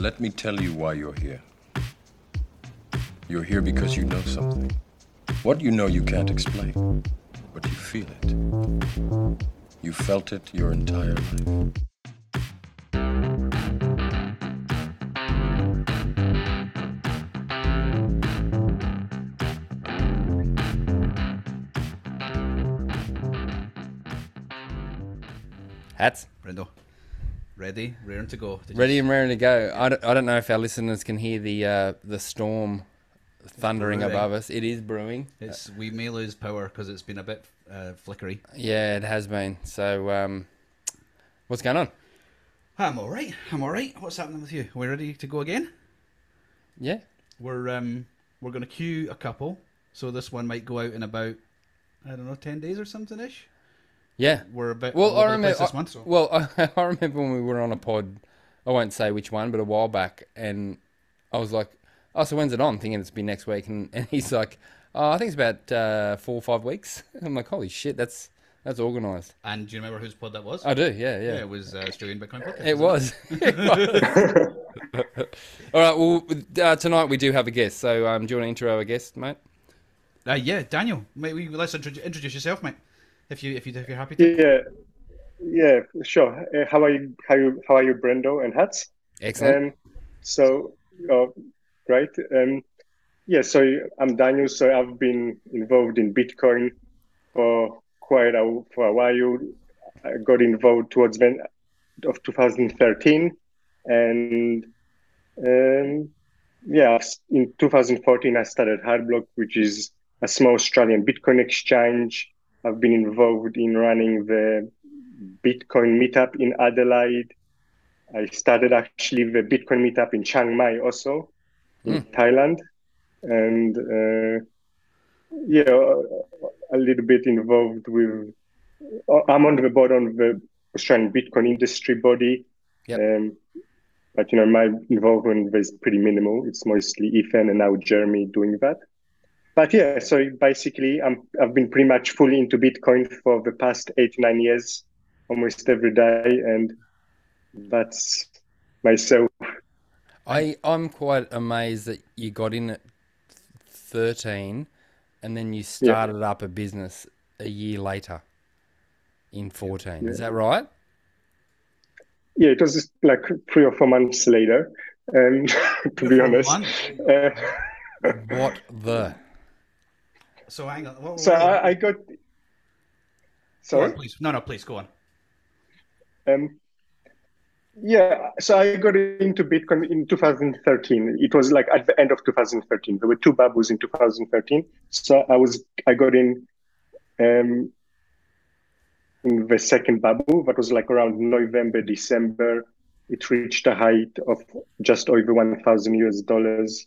Let me tell you why you're here. You're here because you know something. What you know you can't explain, but you feel it. You felt it your entire life. Hats. Brendo, ready, raring to go. Did you- Ready and raring to go. I don't, I don't know if our listeners can hear the uh, the storm thundering above us. It is brewing. It's we may lose power because it's been a bit uh, flickery. Yeah, it has been. So, um, what's going on? I'm all right. I'm all right. What's happening with you? We're we ready to go again? Yeah. We're um we're going to queue a couple. So this one might go out in about I don't know ten days or something ish. Yeah. We're a bit Well, I remember. this month. So. Well, I, I remember when we were on a pod. I won't say which one, but a while back, and I was like, "Oh, so when's it on?" Thinking it's been next week, and, and he's like, "Oh, I think it's about uh, four or five weeks." I'm like, "Holy shit, that's that's organised." and do you remember whose pod that was? I do. Yeah, yeah, yeah. it was uh, Australian Bitcoin podcast. It was. All right. Well, uh, tonight we do have a guest. So, um, do you want to intro our guest, mate? Uh, yeah, Daniel. Mate, we, let's introduce yourself, mate. If you if you if you're happy to. Yeah, yeah, sure. Uh, how are you? How you? How are you, Brendo and Hats? Excellent. Um, so, uh, right. Um, yeah. So I'm Daniel. So I've been involved in Bitcoin for quite a for a while. I got involved towards the end of 2013, and um, yeah, in 2014 I started Hardblock, which is a small Australian Bitcoin exchange. I've been involved in running the Bitcoin meetup in Adelaide. I started actually the Bitcoin meetup in Chiang Mai also, in Thailand, and uh, yeah, a little bit involved with. I'm on the board on the Australian Bitcoin industry body, Yep. um, but you know my involvement is pretty minimal. It's mostly Ethan and now Jeremy doing that. But yeah, so basically, I'm, I've been pretty much fully into Bitcoin for the past eight, nine years, almost every day. And that's myself. I I'm quite amazed that you got in at 13, and then you started up a business a year later, in 14. Is that right? Yeah, it was just like three or four months later, um, to be honest. Uh, What the? So hang on. What, so what- I, I got. Sorry? please. No, no, please go on. Um, yeah, so I got into Bitcoin in 2013. It was like at the end of 2013. There were two bubbles in 2013. So I was I got in um, in the second bubble. That was like around November, December. It reached a height of just over 1,000 US dollars,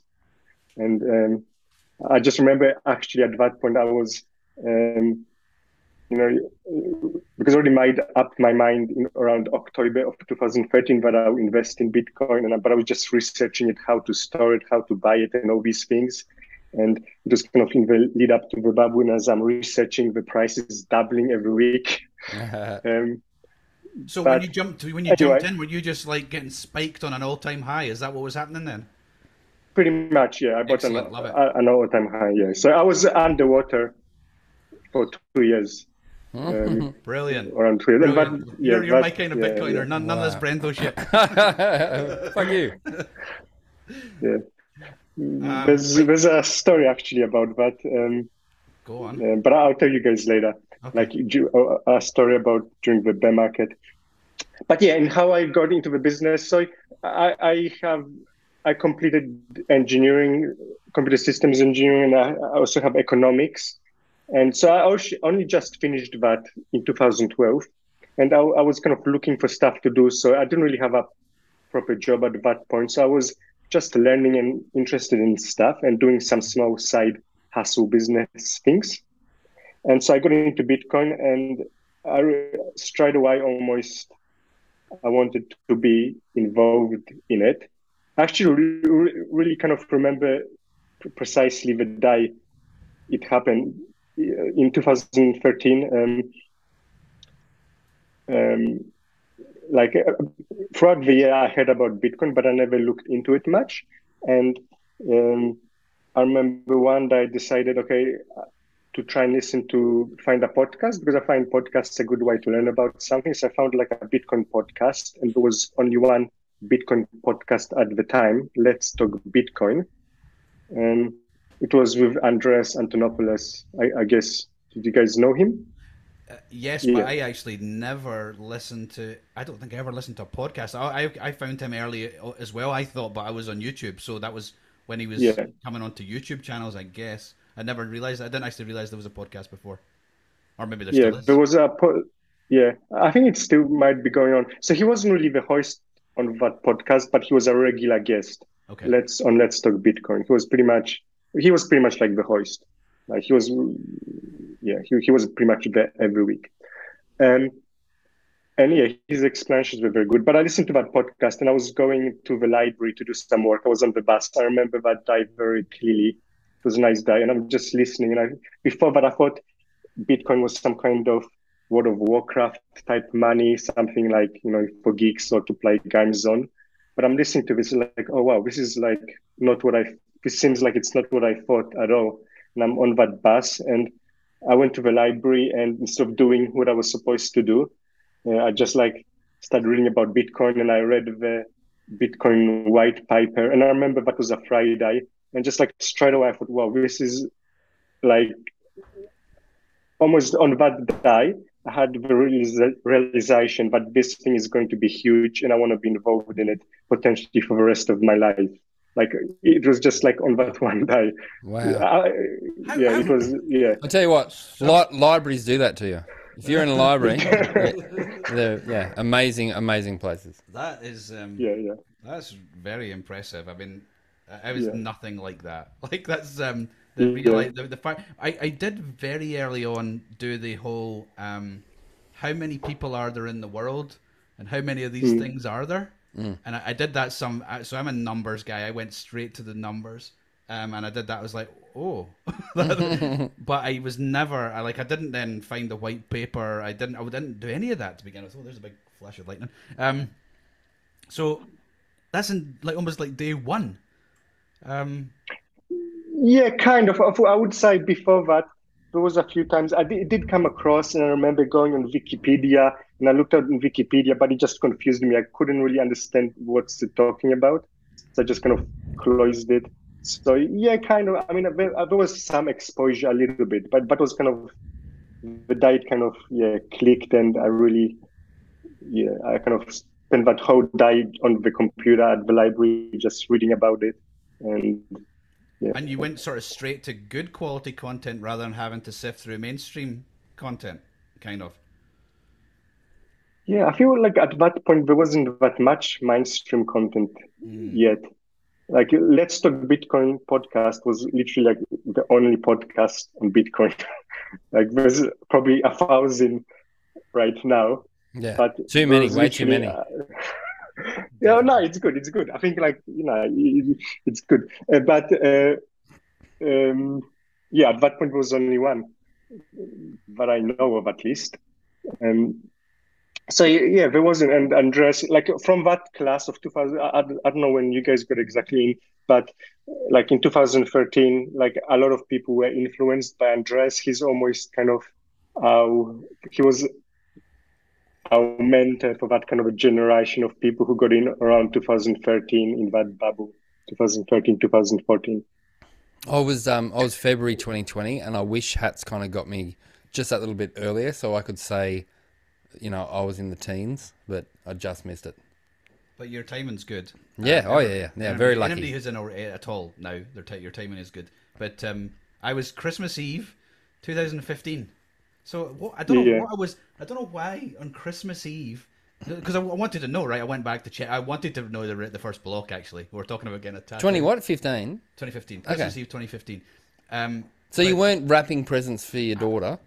and um, I just remember actually at that point I was. Um, you know, because I already made up my mind in around October of 2013 that I'll invest in Bitcoin, and but I was just researching it, how to store it, how to buy it, and all these things. And it was kind of in the lead up to the bubble, and as I'm researching, the price is doubling every week. Um, So when you jumped when you Anyway. jumped in, were you just like getting spiked on an all time high? Is that what was happening then? Pretty much, yeah. I bought an, Excellent, love it. a- an all-time high, yeah. So I was underwater for two years, um, Brilliant. around two years. And Brilliant. that- yeah, you're you're my kind of yeah, Bitcoiner. yeah. None, none of this Brendo shit. Fuck you. yeah. Um, there's there's a story actually about that, um, Go on. uh, but I'll tell you guys later. Okay. Like uh, a story about during the bear market. But yeah, and how I got into the business. So I, I have I completed engineering, computer systems engineering, and I I also have economics. And so I only just finished that in 2012, and I, I was kind of looking for stuff to do. So I didn't really have a proper job at that point. So I was just learning and interested in stuff and doing some small side hustle business things. And so I got into Bitcoin, and I straight away almost I wanted to be involved in it. Actually re- re- really kind of remember precisely the day it happened in 2013. Um, um, like uh, throughout the year, I heard about Bitcoin, but I never looked into it much. And um, I remember one day I decided, okay, to try and listen to find a podcast because I find podcasts a good way to learn about something. So I found like a Bitcoin podcast, and there was only one Bitcoin podcast at the time. Let's talk Bitcoin, and it was with Andreas Antonopoulos. I, I guess did you guys know him? Uh, yes, Yeah. but I actually never listened to. I don't think I ever listened to a podcast. I I, I found him early as well. I thought, but I was on YouTube, so that was when he was Yeah. coming onto YouTube channels. I guess I never realized. I didn't actually realize there was a podcast before, or maybe there yeah, still is. there was a po- yeah. I think it still might be going on. So he wasn't really the host on that podcast, but he was a regular guest. okay. Let's on Let's Talk Bitcoin. He was pretty much he was pretty much like the host. Like he was, yeah, he he was pretty much there every week. Um, and yeah, his explanations were very good. But I listened to that podcast, and I was going to the library to do some work. I was on the bus. I remember that day very clearly. It was a nice day, and I'm just listening. And I, before that, I thought Bitcoin was some kind of World of Warcraft type money, something like you know for geeks or to play games on. But I'm listening to this like, oh wow, this is like not what I. This seems like it's not what I thought at all. And I'm on that bus, and I went to the library, and instead of doing what I was supposed to do, uh, I just like started reading about Bitcoin, and I read the Bitcoin white paper. And I remember that was a Friday, and just like straight away, I thought, wow, this is like almost on that day. I had the realisa- realization that this thing is going to be huge, and I want to be involved in it potentially for the rest of my life. Like it was just like on that one day. Wow. I, yeah, it was. Yeah, I tell you what, li- libraries do that to you. If you're in a library, they're, they're yeah, amazing, amazing places. That is um, yeah, yeah. That's very impressive. I mean, I I was Yeah. nothing like that. Like that's um the Yeah. real like, the, the fact I I did very early on do the whole um how many people are there in the world and how many of these things are there and I, I did that some so I'm a numbers guy. I went straight to the numbers. Um, and I did that. I was like, oh, but I was never. I like. I didn't then find the white paper. I didn't. I didn't do any of that to begin with. Oh, there's a big flash of lightning. Um, so that's in like almost like day one. Um, Yeah, kind of. I would say before that, there was a few times I did, did come across, and I remember going on Wikipedia, and I looked at Wikipedia, but it just confused me. I couldn't really understand what's it talking about, so I just kind of closed it. So yeah, kind of. I mean, there, there was some exposure a little bit, but it was kind of the diet kind of yeah clicked, and I really yeah I kind of spent that whole day on the computer at the library just reading about it, and yeah. and you went sort of straight to good quality content rather than having to sift through mainstream content, kind of. Yeah, I feel like at that point there wasn't that much mainstream content yet. Like Let's Talk Bitcoin podcast was literally like the only podcast on Bitcoin. like there's probably a thousand right now, Yeah, but too many, way too many. uh, yeah, no, it's good. It's good. I think like you know, it- it's good. Uh, but uh, um, yeah, at that point was only one that I know of at least. Um, so yeah, there was an and Andreas, like from that class of 2000, I, I I don't know when you guys got exactly in, but like in 2013, like a lot of people were influenced by Andreas. He's almost kind of, uh, he was our mentor for that kind of a generation of people who got in around 2013 in that bubble, 2013, 2014. I was um I was February 2020, and I wish Hats kind of got me just that little bit earlier, so I could say, you know, I was in the teens, but I just missed it. But your timing's good. Yeah, oh yeah, yeah, yeah, Anybody- very Anybody lucky. who's in our, at all now, their ti- your timing is good. But um, I was Christmas Eve, 2015. So what? I don't know Yeah. what I was. I don't know why on Christmas Eve. Because I, I wanted to know, right? I went back to check. I wanted to know the the first block. Actually, we were talking about getting a tattoo. 20 what? 15. 2015. Christmas Eve 2015. Um, So you weren't wrapping presents for your daughter.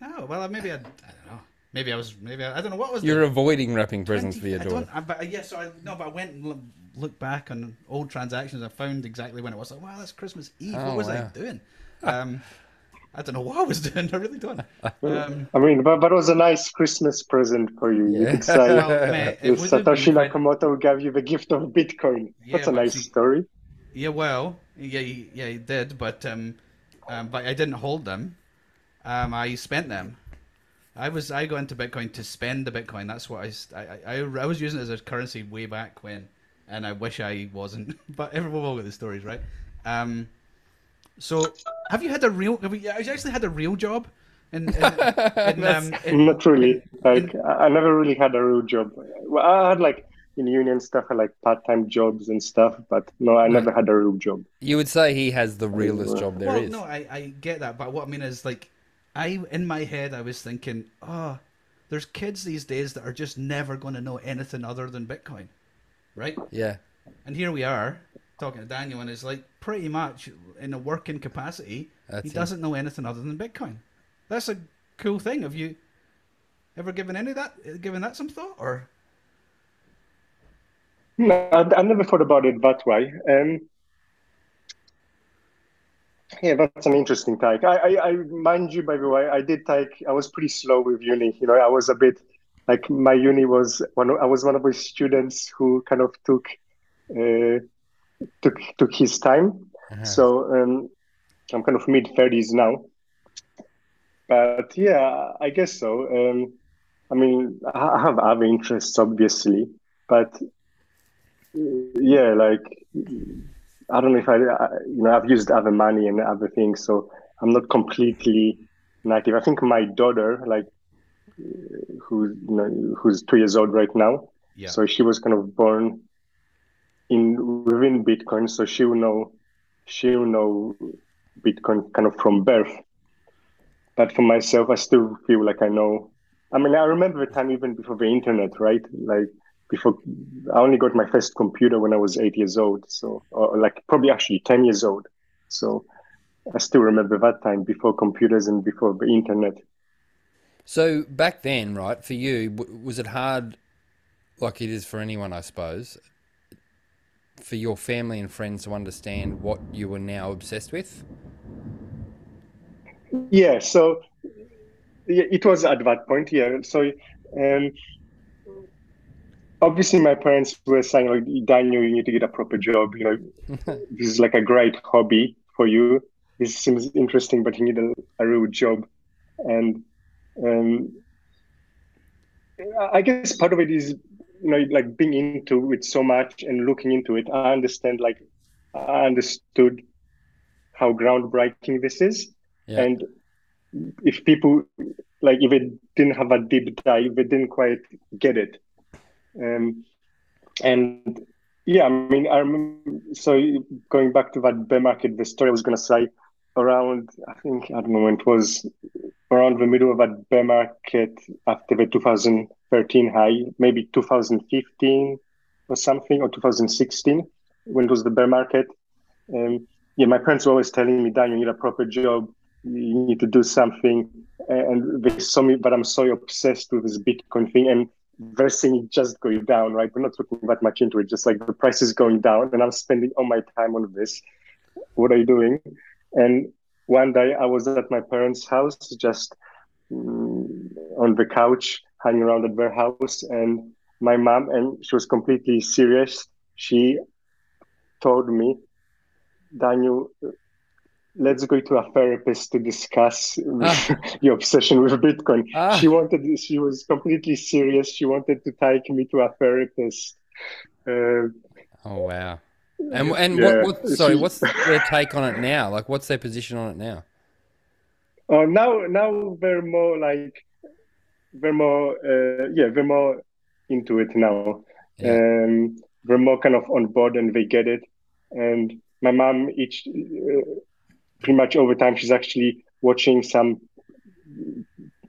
No, well, maybe I. I don't know. Maybe I was. Maybe I, I don't know what was. You're avoiding wrapping presents for your 20 I daughter. don't, I, but uh, yeah, so I no, but I went and loo- looked back on old transactions. I found exactly when it was. Like, wow, that's Christmas Eve. Oh, what was I doing? Um, I don't know what I was doing. I really don't. Um, I mean, but, but it was a nice Christmas present for you. You Yeah. could say well, mate, it Satoshi Nakamoto gave you the gift of Bitcoin. Yeah, That's a nice see- story. Yeah, well, yeah, he- yeah, he did, but um, um, but I didn't hold them. Um, I spent them. I was I got into Bitcoin to spend the Bitcoin. That's what I I, I, I was using it as a currency way back when, and I wish I wasn't. But everyone will get the stories, right? Um, so have you had a real? Have you, actually had a real job? In, in, in, um, in, Not really. Like I I never really had a real job. Well, I had like in union stuff, I like part-time jobs and stuff, but no, I never had a real job. You would say he has the realest job there well, is. no, I, I get that, but what I mean is like, I in my head I was thinking, oh, there's kids these days that are just never going to know anything other than Bitcoin, right? Yeah. And here we are talking to Daniel, and it's like pretty much in a working capacity, That's he it. doesn't know anything other than Bitcoin. That's a cool thing. Have you ever given any of that, given that some thought, or? No, I, I never thought about it that way. Um, yeah, that's an interesting take. I, I, I, mind you, by the way, I did take. I was pretty slow with uni. You know, I was a bit like my uni was one. I was one of those students who kind of took, uh, took took his time. Uh-huh. So um, I'm kind of mid thirties now. But yeah, I guess so. Um, I mean, I have other interests, obviously, but yeah, like I don't know if I, I, you know, I've used other money and other things, so I'm not completely native. I think my daughter, like, who you know, who's two years old right now, Yeah. so she was kind of born in within Bitcoin, so she will know, she will know Bitcoin kind of from birth. But for myself, I still feel like I know. I mean, I remember the time even before the internet, right? Like before, I only got my first computer when I was eight years old. So, or like probably actually ten years old. So, I still remember that time before computers and before the internet. So back then, right, for you, was it hard, like it is for anyone, I suppose, for your family and friends to understand what you were now obsessed with? Yeah, so it was at that point. Yeah, so um, obviously my parents were saying like, Daniel, you need to get a proper job. You know, this is like a great hobby for you. This seems interesting, but you need a, a real job. And um, I guess part of it is, you know, like being into it so much and looking into it. I understand, like, I understood how groundbreaking this is. Yeah. And if people like if it didn't have a deep dive, they didn't quite get it. Um, and yeah, I mean, I remember, so going back to that bear market, the story I was going to say around, I think, I don't know when it was, around the middle of that bear market after the 2013 high, maybe 2015 or something, or 2016, when it was the bear market. Um, yeah, my parents were always telling me, Dan, you need a proper job, you need to do something. And they saw me, but I'm so obsessed with this Bitcoin thing. And they're seeing it just going down, right? We're not looking that much into it, just like the price is going down, and I'm spending all my time on this. What are you doing? And one day I was at my parents' house, just mm, on the couch, hanging around at their house, and my mom, and she was completely serious. She told me, Daniel, let's go to a therapist to discuss your obsession with Bitcoin. Ah. She wanted, she was completely serious. She wanted to take me to a therapist. Uh, Oh wow! And and Yeah. what, what? Sorry, what's their take on it now? Like, what's their position on it now? oh, now, now they're more like, they're more, uh, yeah, they're more into it now. Yeah. Um, they're more kind of on board and they get it. And my mom, each uh, pretty much over time, she's actually watching some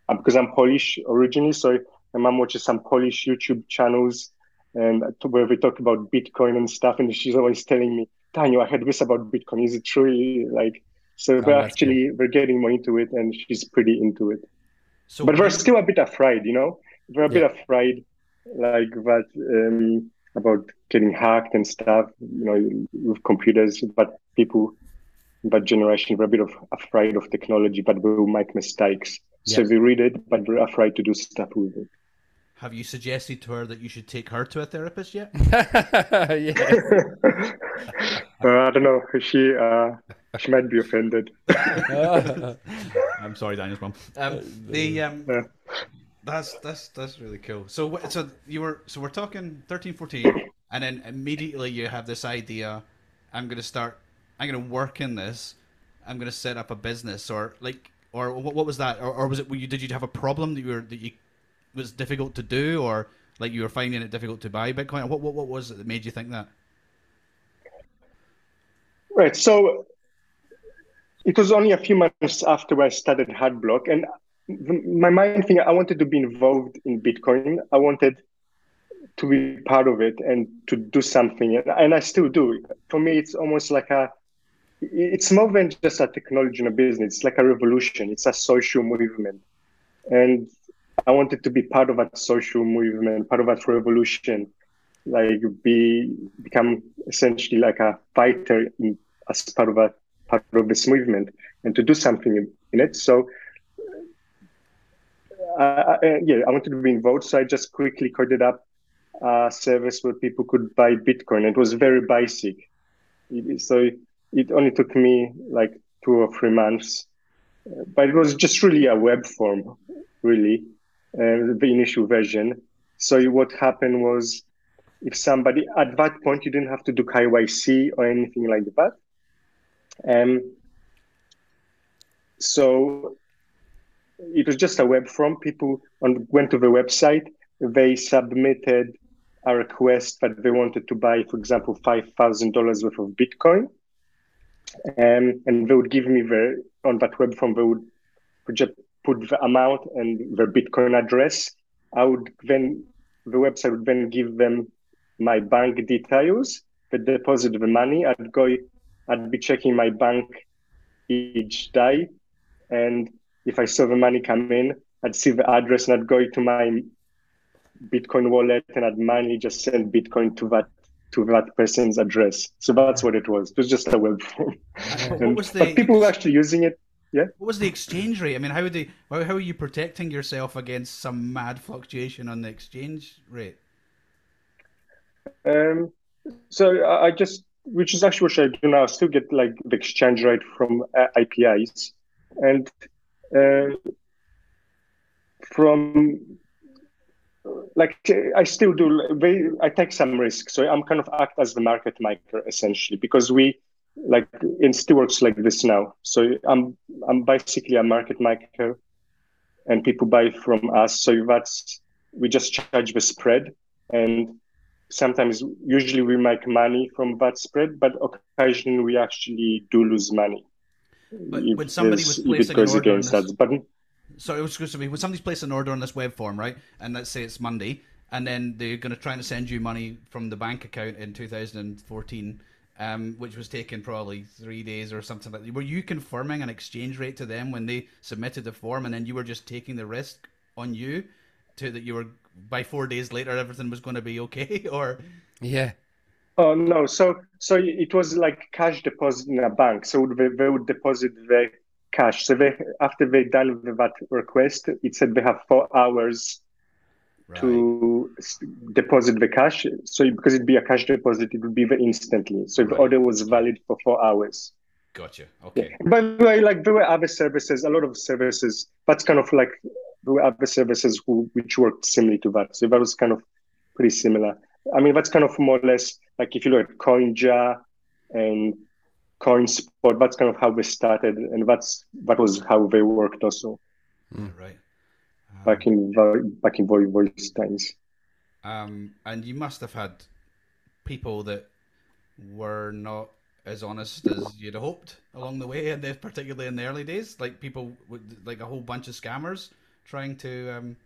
because I'm Polish originally, so my mom watches some Polish YouTube channels and where we talk about Bitcoin and stuff, and she's always telling me, Daniel, I heard this about Bitcoin. Is it true? Like, so we're Oh, that's actually they're getting more into it, and she's pretty into it. So But we're still a bit afraid, you know. We're a bit afraid, like that um, about getting hacked and stuff, you know, with computers. But people that generation we're a bit of afraid of technology, but will make mistakes. So we read it, but we're afraid to do stuff with it. Have you suggested to her that you should take her to a therapist yet? yeah. Uh, I don't know. She uh, she might be offended. I'm sorry, Daniel's mum. Um, the um, Yeah. that's that's that's really cool. So so you were so we're talking 13, 14, and then immediately you have this idea. I'm going to start. I'm going to work in this. I'm going to set up a business, or like, or what, what was that? Or, or was it? Were you, did you have a problem that you were that you was difficult to do, or like you were finding it difficult to buy Bitcoin? What what what was it that made you think that? Right. So it was only a few months after I started Hardblock, and my main thing I wanted to be involved in Bitcoin. I wanted to be part of it and to do something, and, and I still do. For me, it's almost like a. It's more than just a technology and a business. It's like a revolution. It's a social movement, and I wanted to be part of that social movement, part of that revolution like be become essentially like a fighter in, as part of a part of this movement and to do something in, in it. So uh, uh, yeah, I wanted to be involved. So I just quickly coded up a service where people could buy Bitcoin. It was very basic. So it only took me like two or three months, Uh, but it was just really a web form, really, uh, the initial version. So what happened was if somebody at that point you didn't have to do KYC or anything like that. Um, so it was just a web form. People on, went to the website, they submitted a request that they wanted to buy, for example, five thousand dollars worth of Bitcoin, um, and they would give me the on that web form they would just put the amount and the Bitcoin address. I would then the website would then give them my bank details, they deposit the money. I'd go, I'd be checking my bank each day, and if I saw the money come in, I'd see the address and I'd go to my Bitcoin wallet and I'd manually just send Bitcoin to that to that person's address. So that's what it was. It was just a web form. And- was the but people were actually using it. Yeah. What was the exchange rate? I mean, how would they? How, how are you protecting yourself against some mad fluctuation on the exchange rate? Um, so I just, which is actually what I do now, I still get like the exchange rate from uh, APIs, and uh, from like I still do. I take some risk, so I'm kind of act as the market maker essentially because we like it works like this now. So I'm I'm basically a market maker, and people buy from us. So that's we just charge the spread and sometimes usually we make money from that spread but occasionally we actually do lose money But when somebody was placing an order on this- So it was to be when somebody's placed an order on this web form, right? And let's say it's Monday, and then they're going to try and send you money from the bank account in 2014, um, which was taken probably three days or something like that. Were you confirming an exchange rate to them when they submitted the form, and then you were just taking the risk on you to that you were by four days later everything was going to be okay, or Yeah. oh no so so it was like cash deposit in a bank so they, they would deposit the cash so they after they done with that request it said they have four hours to s- deposit the cash so because it'd be a cash deposit it would be very instantly so the order was valid for four hours Gotcha. Okay. By the way, like there were other services, a lot of services. That's kind of like there were other services who which worked similar to that. So that was kind of pretty similar. I mean, that's kind of more or less like if you look at CoinJar and CoinSpot, that's kind of how they started, and that's that was how they worked also hmm. Right. Back in back in voice voice times. Um, and you must have had people that were not as honest as you'd hoped along the way, and particularly in the early days, like people with like a whole bunch of scammers trying to um,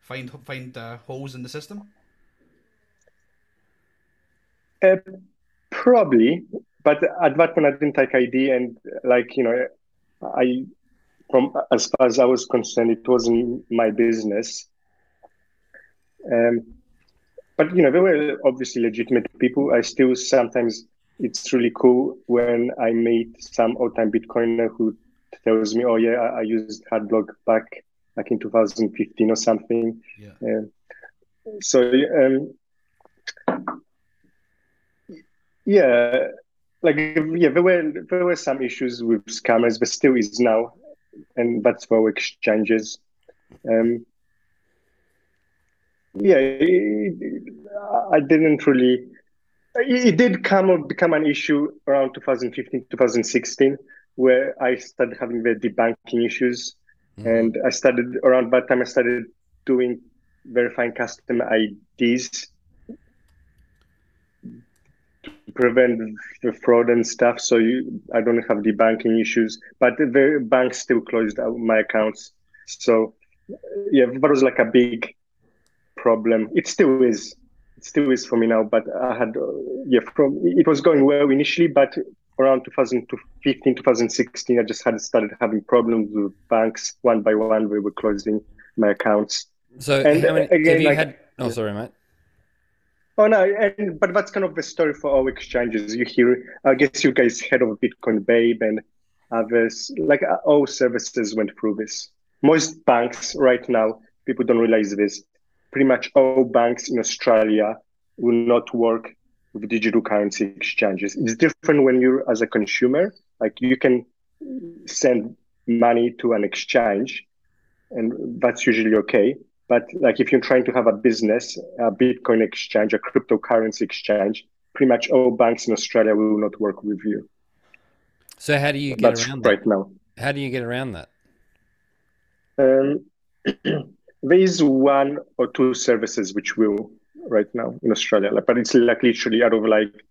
find find uh, holes in the system. Uh, probably, but at that point I didn't take ID, and like you know, I from as far as I was concerned, it wasn't my business. Um, but you know, there were obviously legitimate people. I still sometimes it's really cool when I meet some old-time Bitcoiner who tells me, "Oh yeah, I, I used Hardblock back back in 2015 or something." Yeah. Uh, so um, yeah, like yeah, there were there were some issues with scammers, but still is now, and that's for exchanges. Um, yeah, it, I didn't really. It did come up, become an issue around 2015, 2016, where I started having the debanking issues, Mm-hmm. and I started around that time. I started doing verifying customer IDs to prevent the fraud and stuff. So you, I don't have the banking issues, but the bank still closed out my accounts. So yeah, that was like a big problem. It still is. It still is for me now. But I had uh, yeah, from it was going well initially, but around 2015, 2016, I just had started having problems with banks one by one. We were closing my accounts. So And, many, again, have you like- had? Oh, sorry, mate. Oh no, and but that's kind of the story for all exchanges. You hear, I guess you guys heard of Bitcoin Babe and others. Like uh, all services went through this. Most banks right now, people don't realize this. Pretty much all banks in Australia will not work with digital currency exchanges. It's different when you're as a consumer. Like you can send money to an exchange, and that's usually okay. But like if you're trying to have a business, a Bitcoin exchange, a cryptocurrency exchange, pretty much all banks in Australia will not work with you. So how do you get That's around that? right now. How do you get around that? Um, there is one or two services which will right now in Australia, like, but it's like literally out of like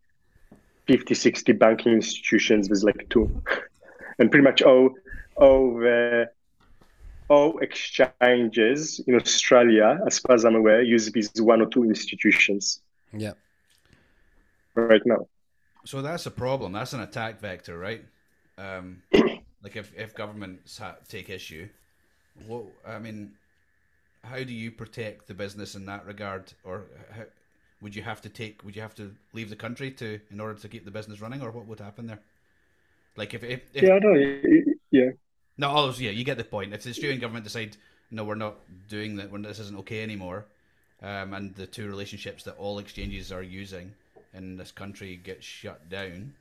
50, 60 banking institutions, there's like two. and pretty much all, all the, all exchanges in Australia, as far as I'm aware, use these one or two institutions Yeah. right now. So that's a problem. That's an attack vector, right? Um, like if, if governments ha- take issue, what I mean, how do you protect the business in that regard, or how, would you have to take? Would you have to leave the country to in order to keep the business running, or what would happen there? Like if if, if Yeah, I know. Yeah. No, all those, yeah, you get the point. If the Australian government decide no, we're not doing that, when this isn't okay anymore, um, and the two relationships that all exchanges are using in this country get shut down,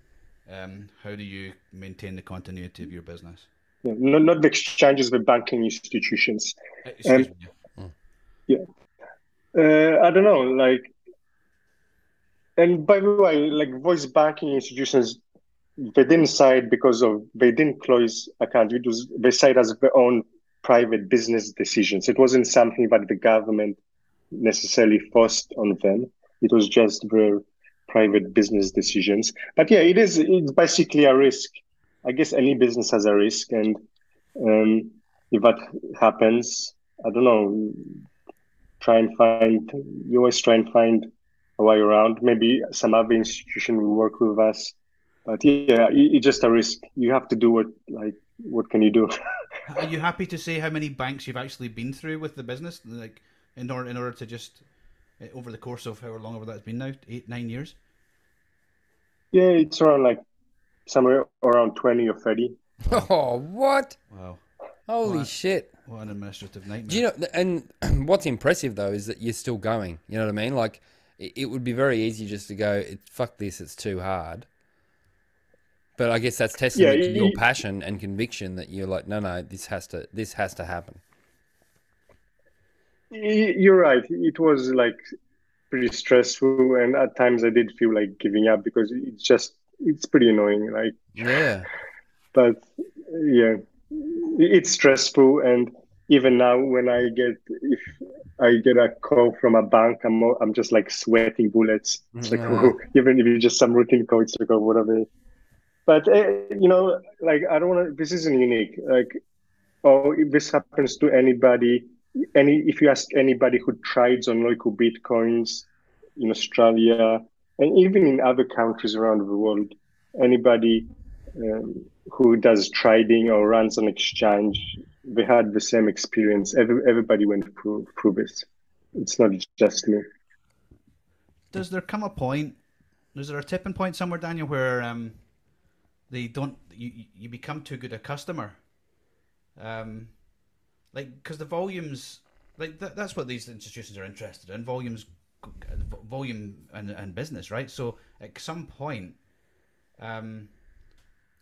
um, how do you maintain the continuity of your business? yeah. Not, not the exchanges, the banking institutions. Uh, Excuse Um, me. Uh, I don't know, like, and by the way, like voice banking institutions, they didn't side because of they didn't close accounts. It was they side as their own private business decisions. It wasn't something that the government necessarily forced on them. It was just their private business decisions. But yeah, it is. It's basically a risk. I guess any business has a risk, and um, if that happens, I don't know try and find you always try and find a way around maybe some other institution will work with us but yeah it's just a risk you have to do what like what can you do Are you happy to say how many banks you've actually been through with the business, like in order in order to just uh, over the course of however long over that's been now, eight nine years? yeah it's around like somewhere around 20 or 30 Oh, what? Wow, Holy What? shit. what an administrative nightmare. Do you know? And what's impressive though is that you're still going. You know what I mean? Like, it, it would be very easy just to go, "Fuck this, it's too hard." But I guess that's testament Yeah, to your you- passion and conviction that you're like, no, no, this has to, this has to happen. You're right. It was like pretty stressful and at times i did feel like giving up because it's just it's pretty annoying like Yeah, but yeah it's stressful and even now when i get if i get a call from a bank i'm, I'm just like sweating bullets. It's like oh, even if it's just some routine code it's like oh, whatever but uh, you know like i don't want to this isn't unique like oh if this happens to anybody any if you ask anybody who trades on LocalBitcoins in australia and even in other countries around the world anybody um, who does trading or runs an exchange, they had the same experience. Every, everybody went through, through this. It's not just me. Does there come a point is there a tipping point somewhere, Daniel, where um, they don't you you become too good a customer? Um, like because the volumes, like that, that's what these institutions are interested in. Volumes, volume and, and business, right? So at some point, um,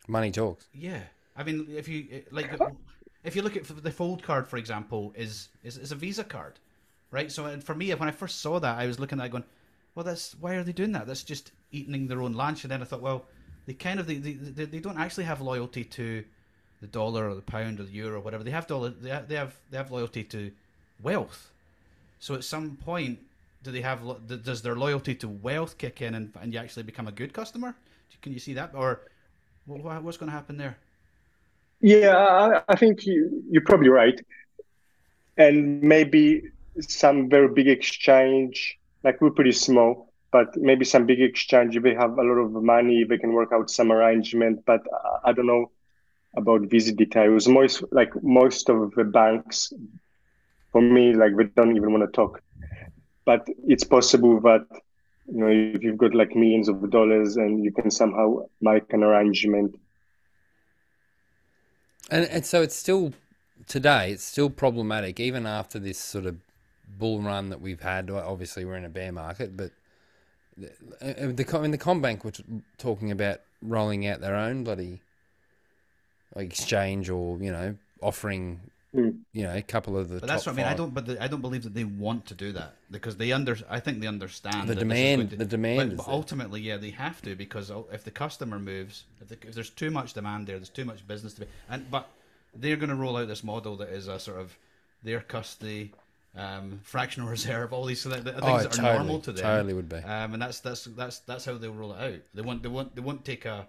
Money talks. yeah. I mean, if you like, if you look at the Fold card, for example, is is, is a Visa card, right? So and for me, when I first saw that, I was looking at it going, well, that's why are they doing that? That's just eating their own lunch. And then I thought, well, they kind of they, they, they, don't actually have loyalty to the dollar or the pound or the euro or whatever. They have dollar. They have, they have they have loyalty to wealth. So at some point, do they have does their loyalty to wealth kick in and, and you actually become a good customer? Can you see that or what, what's going to happen there? Yeah, I, I think you, you're probably right. And maybe some very big exchange, like we're pretty small, but maybe some big exchange, if they have a lot of money, they can work out some arrangement. But I don't know about Visa details. Most like most of the banks, for me, like they don't even want to talk. But it's possible that you know if you've got like millions of dollars and you can somehow make an arrangement And and so it's still today. It's still problematic, even after this sort of bull run that we've had. Obviously, we're in a bear market, but the uh, the Com- in the CommBank were t- talking about rolling out their own bloody like exchange or you know offering Hmm. you know a couple of the. But that's top what I mean. I don't, but the, I don't believe that they want to do that because they under. I think they understand The that this is demand- to- the demand But, but ultimately, yeah, they have to because if the customer moves, if, the, if there's too much demand there, there's too much business to be. And but they're going to roll out this model that is a sort of their custody, um, fractional reserve, all these things that Oh, are totally, normal to them. totally would be. Um, and that's that's that's that's how they'll roll it out. They won't they won't they won't take a.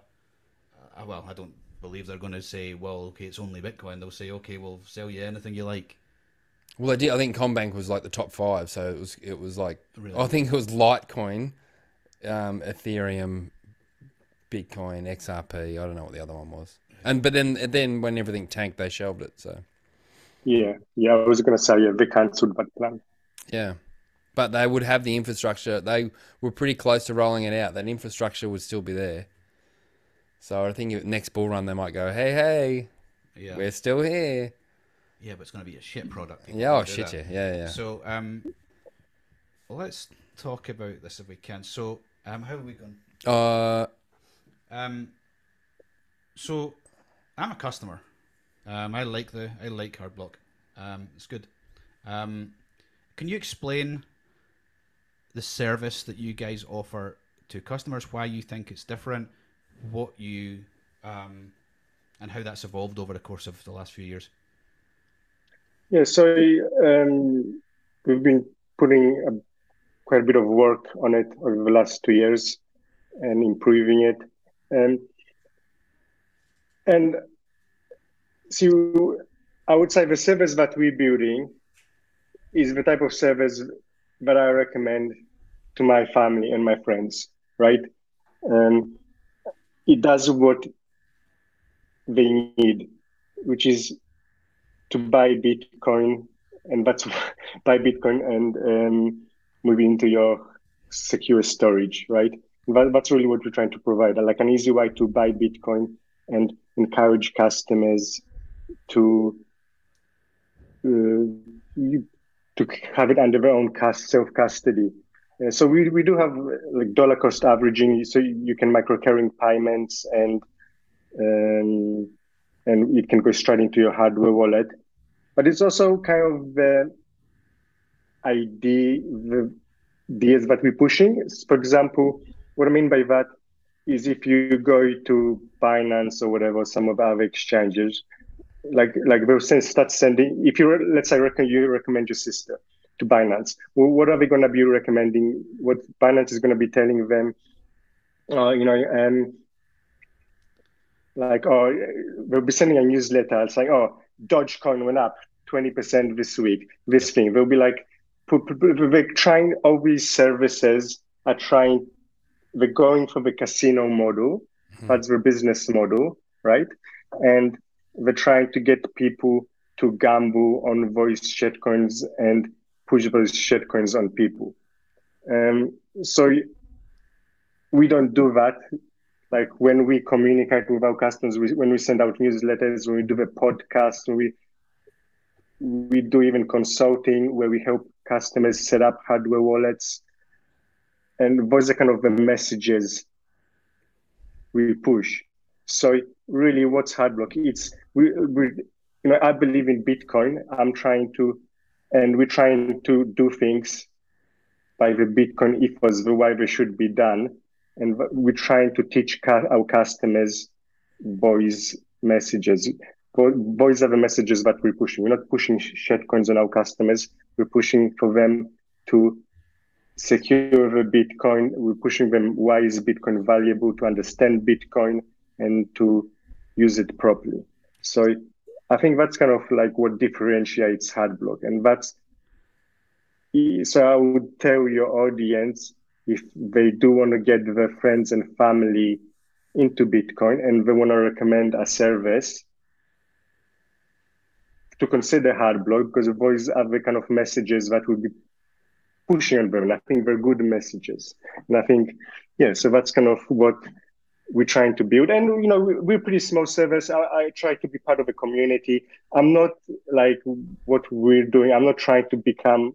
Uh, well, I don't believe they're going to say, well, okay, it's only Bitcoin. They'll say, okay, we'll sell you anything you like. Well, I did. I think CommBank was like the top five, so it was it was like Really? I think it was Litecoin, um, Ethereum, Bitcoin, XRP. I don't know what the other one was. And but then then when everything tanked, they shelved it. So Yeah, yeah. I was gonna say yeah, they cancelled that plan. yeah, but they would have the infrastructure. They were pretty close to rolling it out. That infrastructure would still be there. So I think next bull run they might go, hey hey, Yeah. we're still here. Yeah, but it's going to be a shit product. Yeah, oh shit, yeah, yeah, yeah. So, um, let's talk about this if we can. So, um, how are we going? Uh, Um, so, I'm a customer. Um, I like the I like Hardblock. Um, it's good. Um, can you explain the service that you guys offer to customers? Why you think it's different? What you um, and how that's evolved over the course of the last few years? Yeah, so um, we've been putting a, quite a bit of work on it over the last two years and improving it. and and so I would say the service that we're building is the type of service that I recommend to my family and my friends, right? Um, it does what they need, which is to buy Bitcoin, and that's buy Bitcoin and um, move into your secure storage, right? That, that's really what we're trying to provide, like an easy way to buy Bitcoin and encourage customers to uh, to have it under their own self custody. Uh, so we, we do have like dollar cost averaging, so you can make recurring payments and um, and it can go straight into your hardware wallet. But it's also kind of the idea, the ideas that we're pushing. For example, what I mean by that is if you go to Binance or whatever, some of our exchanges, like like they'll send, start sending. If you let's say you recommend your sister to Binance, well, what are they going to be recommending? What Binance is going to be telling them? Uh, you know, um, like oh, they'll be sending a newsletter saying, oh, Dogecoin went up twenty percent this week. This thing they'll be like, they're trying all these services are trying. They're going for the casino model. Mm-hmm. That's their business model, right? And they're trying to get people to gamble on voice shitcoins and push those shitcoins on people. Um, so we don't do that. Like when we communicate with our customers, we, when we send out newsletters, when we do the podcast, we we do even consulting where we help customers set up hardware wallets, and those are kind of the messages we push. So really, what's Hardblock? It's we, we you know I believe in Bitcoin. I'm trying to, and we're trying to do things by the Bitcoin ethos the way they should be done, and we're trying to teach our customers boys messages. Boys are the messages that we're pushing. We're not pushing shitcoins on our customers. We're pushing for them to secure the Bitcoin. We're pushing them why is Bitcoin valuable to understand Bitcoin and to use it properly. So I think that's kind of like what differentiates Hardblock. And that's so I would tell your audience if they do want to get their friends and family into Bitcoin and they want to recommend a service to consider Hardblock because those are the kind of messages that would be pushing on them. I think they're good messages. And I think, yeah, so that's kind of what we're trying to build. And, you know, we're pretty small service. I, I try to be part of a community. I'm not like what we're doing. I'm not trying to become,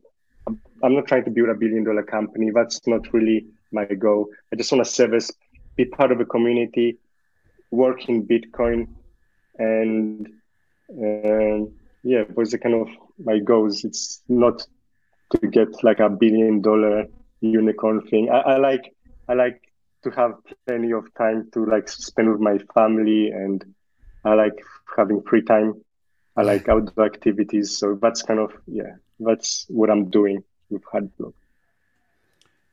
I'm not trying to build a billion dollar company. That's not really my goal. I just want to service, be part of a community, work in Bitcoin. And, um, yeah, those are kind of my goals. It's not to get like a billion dollar unicorn thing. I, I like I like to have plenty of time to like spend with my family and I like having free time. I like outdoor activities. So that's kind of yeah, that's what I'm doing with Hardblock.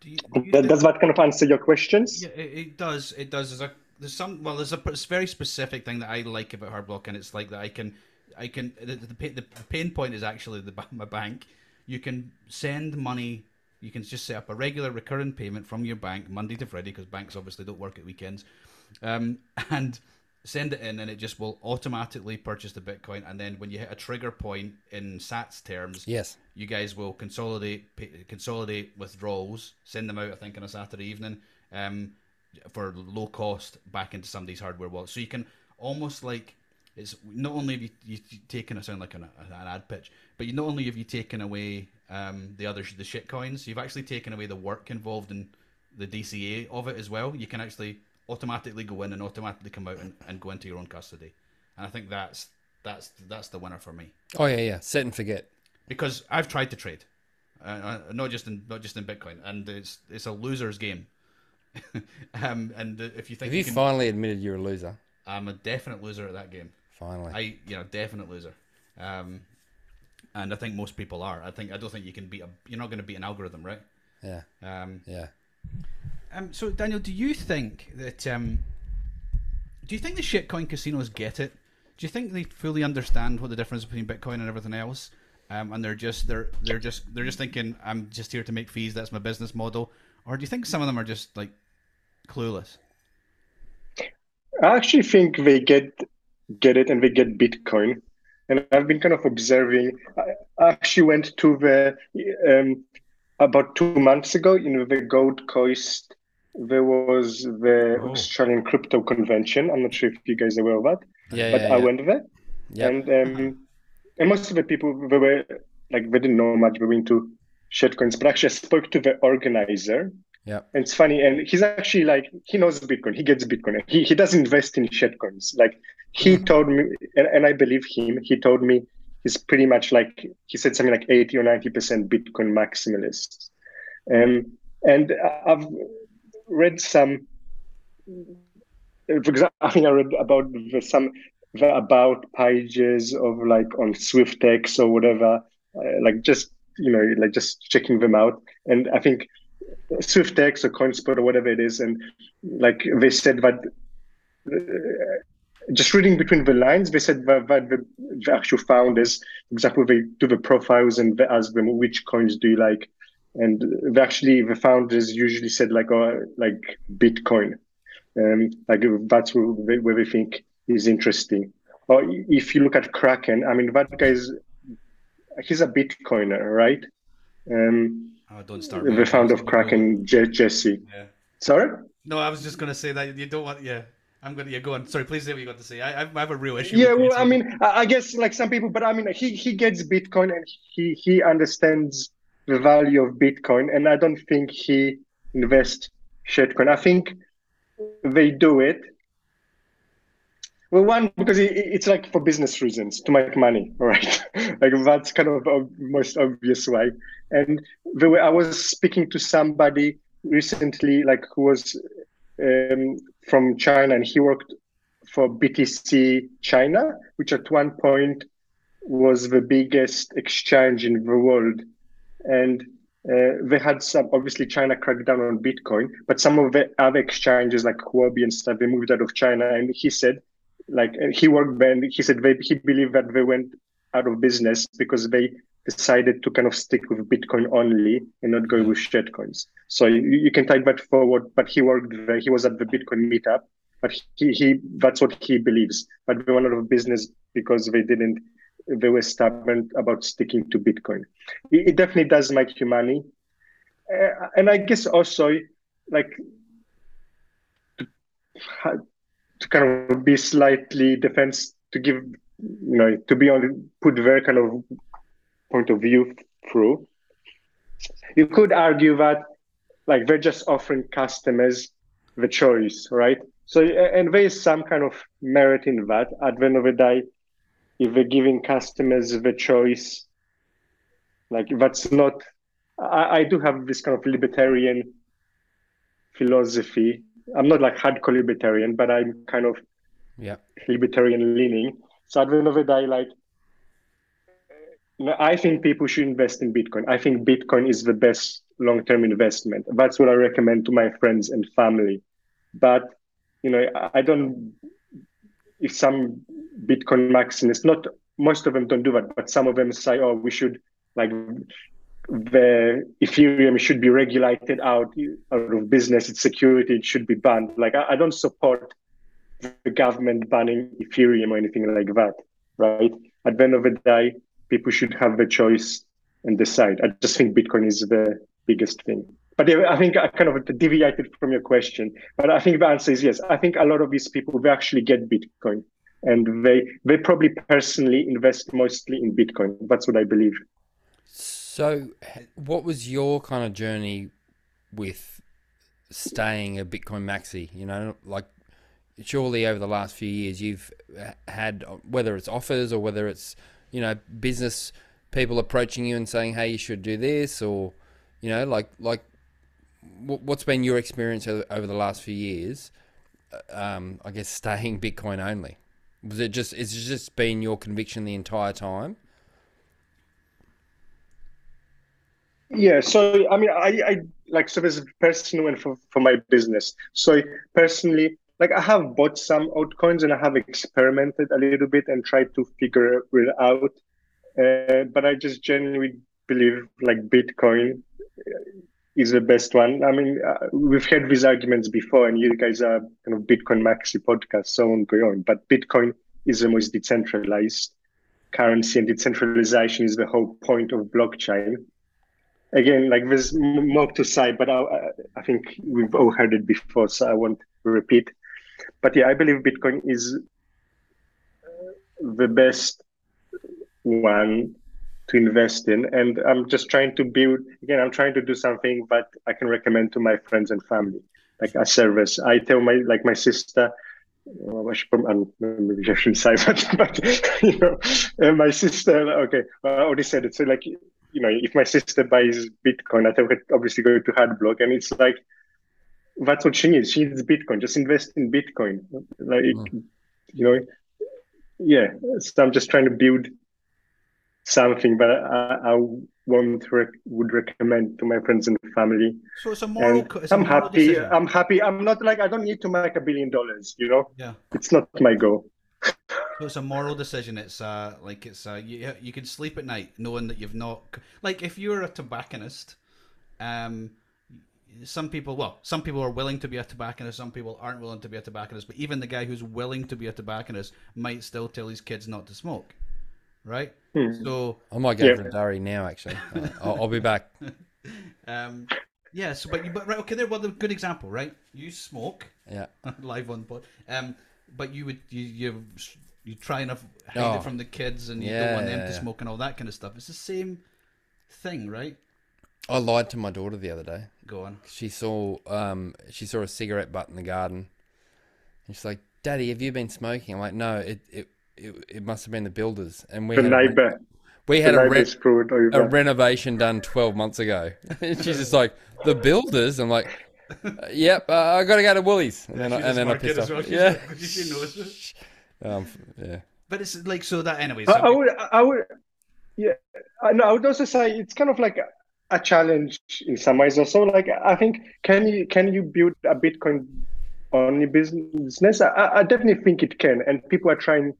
Do you, do you does that kind of answer your questions? Yeah, it, it does. It does. There's a there's some well, there's a very specific thing that I like about Hardblock, and it's like that I can I can the, the, the pain point is actually the my bank you can send money. You can just set up a regular recurring payment from your bank Monday to Friday because banks obviously don't work at weekends, um, and send it in, and it just will automatically purchase the Bitcoin. And then when you hit a trigger point in Sats terms, yes, you guys will consolidate pay, consolidate withdrawals, send them out. I think on a Saturday evening. Um, for low cost back into somebody's hardware wallet. So you can almost like it's not only have you, you taken it sound like an, an ad pitch, but you not only have you taken away um, the other the shit coins, you've actually taken away the work involved in the DCA of it as well. You can actually automatically go in and automatically come out and, and go into your own custody, and I think that's that's that's the winner for me. Oh yeah, yeah, set and forget. Because I've tried to trade, uh, uh not just in not just in Bitcoin, and it's it's a loser's game. um, and if you think have you, you can, finally admitted you're a loser, I'm a definite loser at that game. Finally, I you know definite loser. Um, and I think most people are. I think I don't think you can beat a. You're not going to beat an algorithm, right? Yeah. Um, yeah. Um. So Daniel, do you think that um, do you think the shitcoin casinos get it? Do you think they fully understand what the difference between Bitcoin and everything else? Um, and they're just they're they're just they're just thinking I'm just here to make fees. That's my business model. Or do you think some of them are just like clueless? I actually think they get get it and they get Bitcoin. And I've been kind of observing. I actually went to the um, about two months ago in the Gold Coast. There was the oh. Australian Crypto Convention. I'm not sure if you guys are aware of that. Yeah, but yeah, I yeah. went there, yep. and um, and most of the people they were like they didn't know much. They were into shitcoins, but actually I spoke to the organizer, yeah. And it's funny. And he's actually like, he knows Bitcoin. He gets Bitcoin. He, he does invest in shitcoins. Like he told me, and, and I believe him, he told me he's pretty much like, he said something like 80 or 90% Bitcoin maximalist. Um, and I've read some, for example, I think I read about some about pages of like on Swyftx or whatever, uh, like just, you know, like just checking them out. And I think Swyftx or CoinSpot or whatever it is, and like they said that. Uh, just reading between the lines, they said that, that the, the, actual founders, for example, they do the profiles and they ask them which coins do you like, and they actually the founders usually said like oh like Bitcoin, um, like that's where they, where they think is interesting. Or if you look at Kraken, I mean that guy's he's a Bitcoiner, right? Um, Oh, don't start. The founder of Kraken, Je- Jesse. Yeah. Sorry. No, I was just going to say that you don't want. Yeah, I'm going to. Yeah, go on. Sorry, please say what you got to say. I, I have a real issue. Yeah, well, I mean, I guess like some people, but I mean, he he gets Bitcoin and he he understands the value of Bitcoin, and I don't think he invests shitcoin. I think they do it. Well, one because it, it's like for business reasons to make money, all right? like that's kind of a most obvious way. And the way I was speaking to somebody recently, like who was um, from China, and he worked for BTC China, which at one point was the biggest exchange in the world. And uh, they had some, obviously, China cracked down on Bitcoin, but some of the other exchanges like Huobi and stuff, they moved out of China. And he said, like, uh, he worked there, and he said they, he believed that they went out of business because they decided to kind of stick with Bitcoin only and not go with shitcoins. So you, you can take that forward, but he worked there, he was at the Bitcoin meetup but he, he that's what he believes. But they went out of business because they didn't they were stubborn about sticking to Bitcoin. It, it definitely does make you money, uh, and I guess also like to, to kind of be slightly defense to give you know to be on put their kind of point of view through. You could argue that like they're just offering customers the choice, right? So, and there is some kind of merit in that. At the end of the day, if they're giving customers the choice, like that's not, I, I do have this kind of libertarian philosophy. I'm not like hardcore libertarian, but I'm kind of Yeah. libertarian leaning. So at the end of the day, like, I think people should invest in Bitcoin. I think Bitcoin is the best long-term investment. That's what I recommend to my friends and family. But you know, I don't. If some Bitcoin maximalists, not most of them don't do that, but some of them say, "Oh, we should like the Ethereum should be regulated out out of business. Its security it should be banned." Like I, I don't support the government banning Ethereum or anything like that, right? At the end of the day, people should have the choice and decide. I just think Bitcoin is the biggest thing. But I think I kind of deviated from your question. But I think the answer is yes. I think a lot of these people they actually get Bitcoin, and they they probably personally invest mostly in Bitcoin. That's what I believe. So, what was your kind of journey with staying a Bitcoin maxi? You know, like surely over the last few years you've had whether it's offers or whether it's you know business people approaching you and saying, "Hey, you should do this," or you know, like like what's been your experience over the last few years? uh, Um, I guess staying Bitcoin only. Was it just? Is it just been your conviction the entire time? Yeah, so I mean, I, I like so there's a personal and for, for my business. So personally, like I have bought some altcoins and I have experimented a little bit and tried to figure it out. Uh, but I just genuinely believe like Bitcoin is the best one. I mean, uh, we've had these arguments before, and you guys are kind of Bitcoin maxi podcast, so on go on. But Bitcoin is the most decentralized currency, and decentralization is the whole point of blockchain again, like there's more to say, but I, I think we've all heard it before, so I won't repeat. But yeah, I believe Bitcoin is uh, the best one to invest in, and I'm just trying to build. Again, I'm trying to do something that I can recommend to my friends and family, like a service. I tell my like my sister. Well, I should, maybe I shouldn't say that, but you know, my sister. Okay, I already said it. So like, you know, if my sister buys Bitcoin, I her obviously go to Hardblock, and it's like that's what she needs. She needs Bitcoin. Just invest in Bitcoin. Like, you know, yeah. So I'm just trying to build something that I, I won't rec- would recommend to my friends and family. So it's a moral. And co- it's a I'm moral happy. decision. I'm happy. I'm not like I don't need to make a billion dollars. You know, yeah. it's not my goal. So it's a moral decision. It's uh like it's uh you you can sleep at night knowing that you've not like if you're a tobacconist, um, some people well some people are willing to be a tobacconist, some people aren't willing to be a tobacconist. But even the guy who's willing to be a tobacconist might still tell his kids not to smoke, right? So I might go Yeah. for a durry now. Actually, Uh, I'll, I'll be back. um, Yeah, so but you, but right, okay, there. Well, the good example, right? You smoke Yeah. live on the pod, um, but you would you you you try and hide Oh. it from the kids, and you Yeah, don't want them yeah, to yeah. smoke and all that kind of stuff. It's the same thing, right? I lied to my daughter the other day. Go on. She saw um she saw a cigarette butt in the garden. And she's like, "Daddy, have you been smoking?" I'm like, "No, it it it, it must have been the builders." And we The had a, neighbor, we had a, re- neighbor's food. Or a renovation done 12 months ago. and she's just like, "The builders?" I'm like, "Uh, "Yep, uh, I got to go to Woolies." And then I, and then I pissed off. Yeah. she knows it. Um, yeah. But it's like so that anyway. I, I would, I would, yeah. I, no, I would also say it's kind of like a, challenge in some ways. Also, like I think, can you can you build a Bitcoin only business? I, I definitely think it can, and people are trying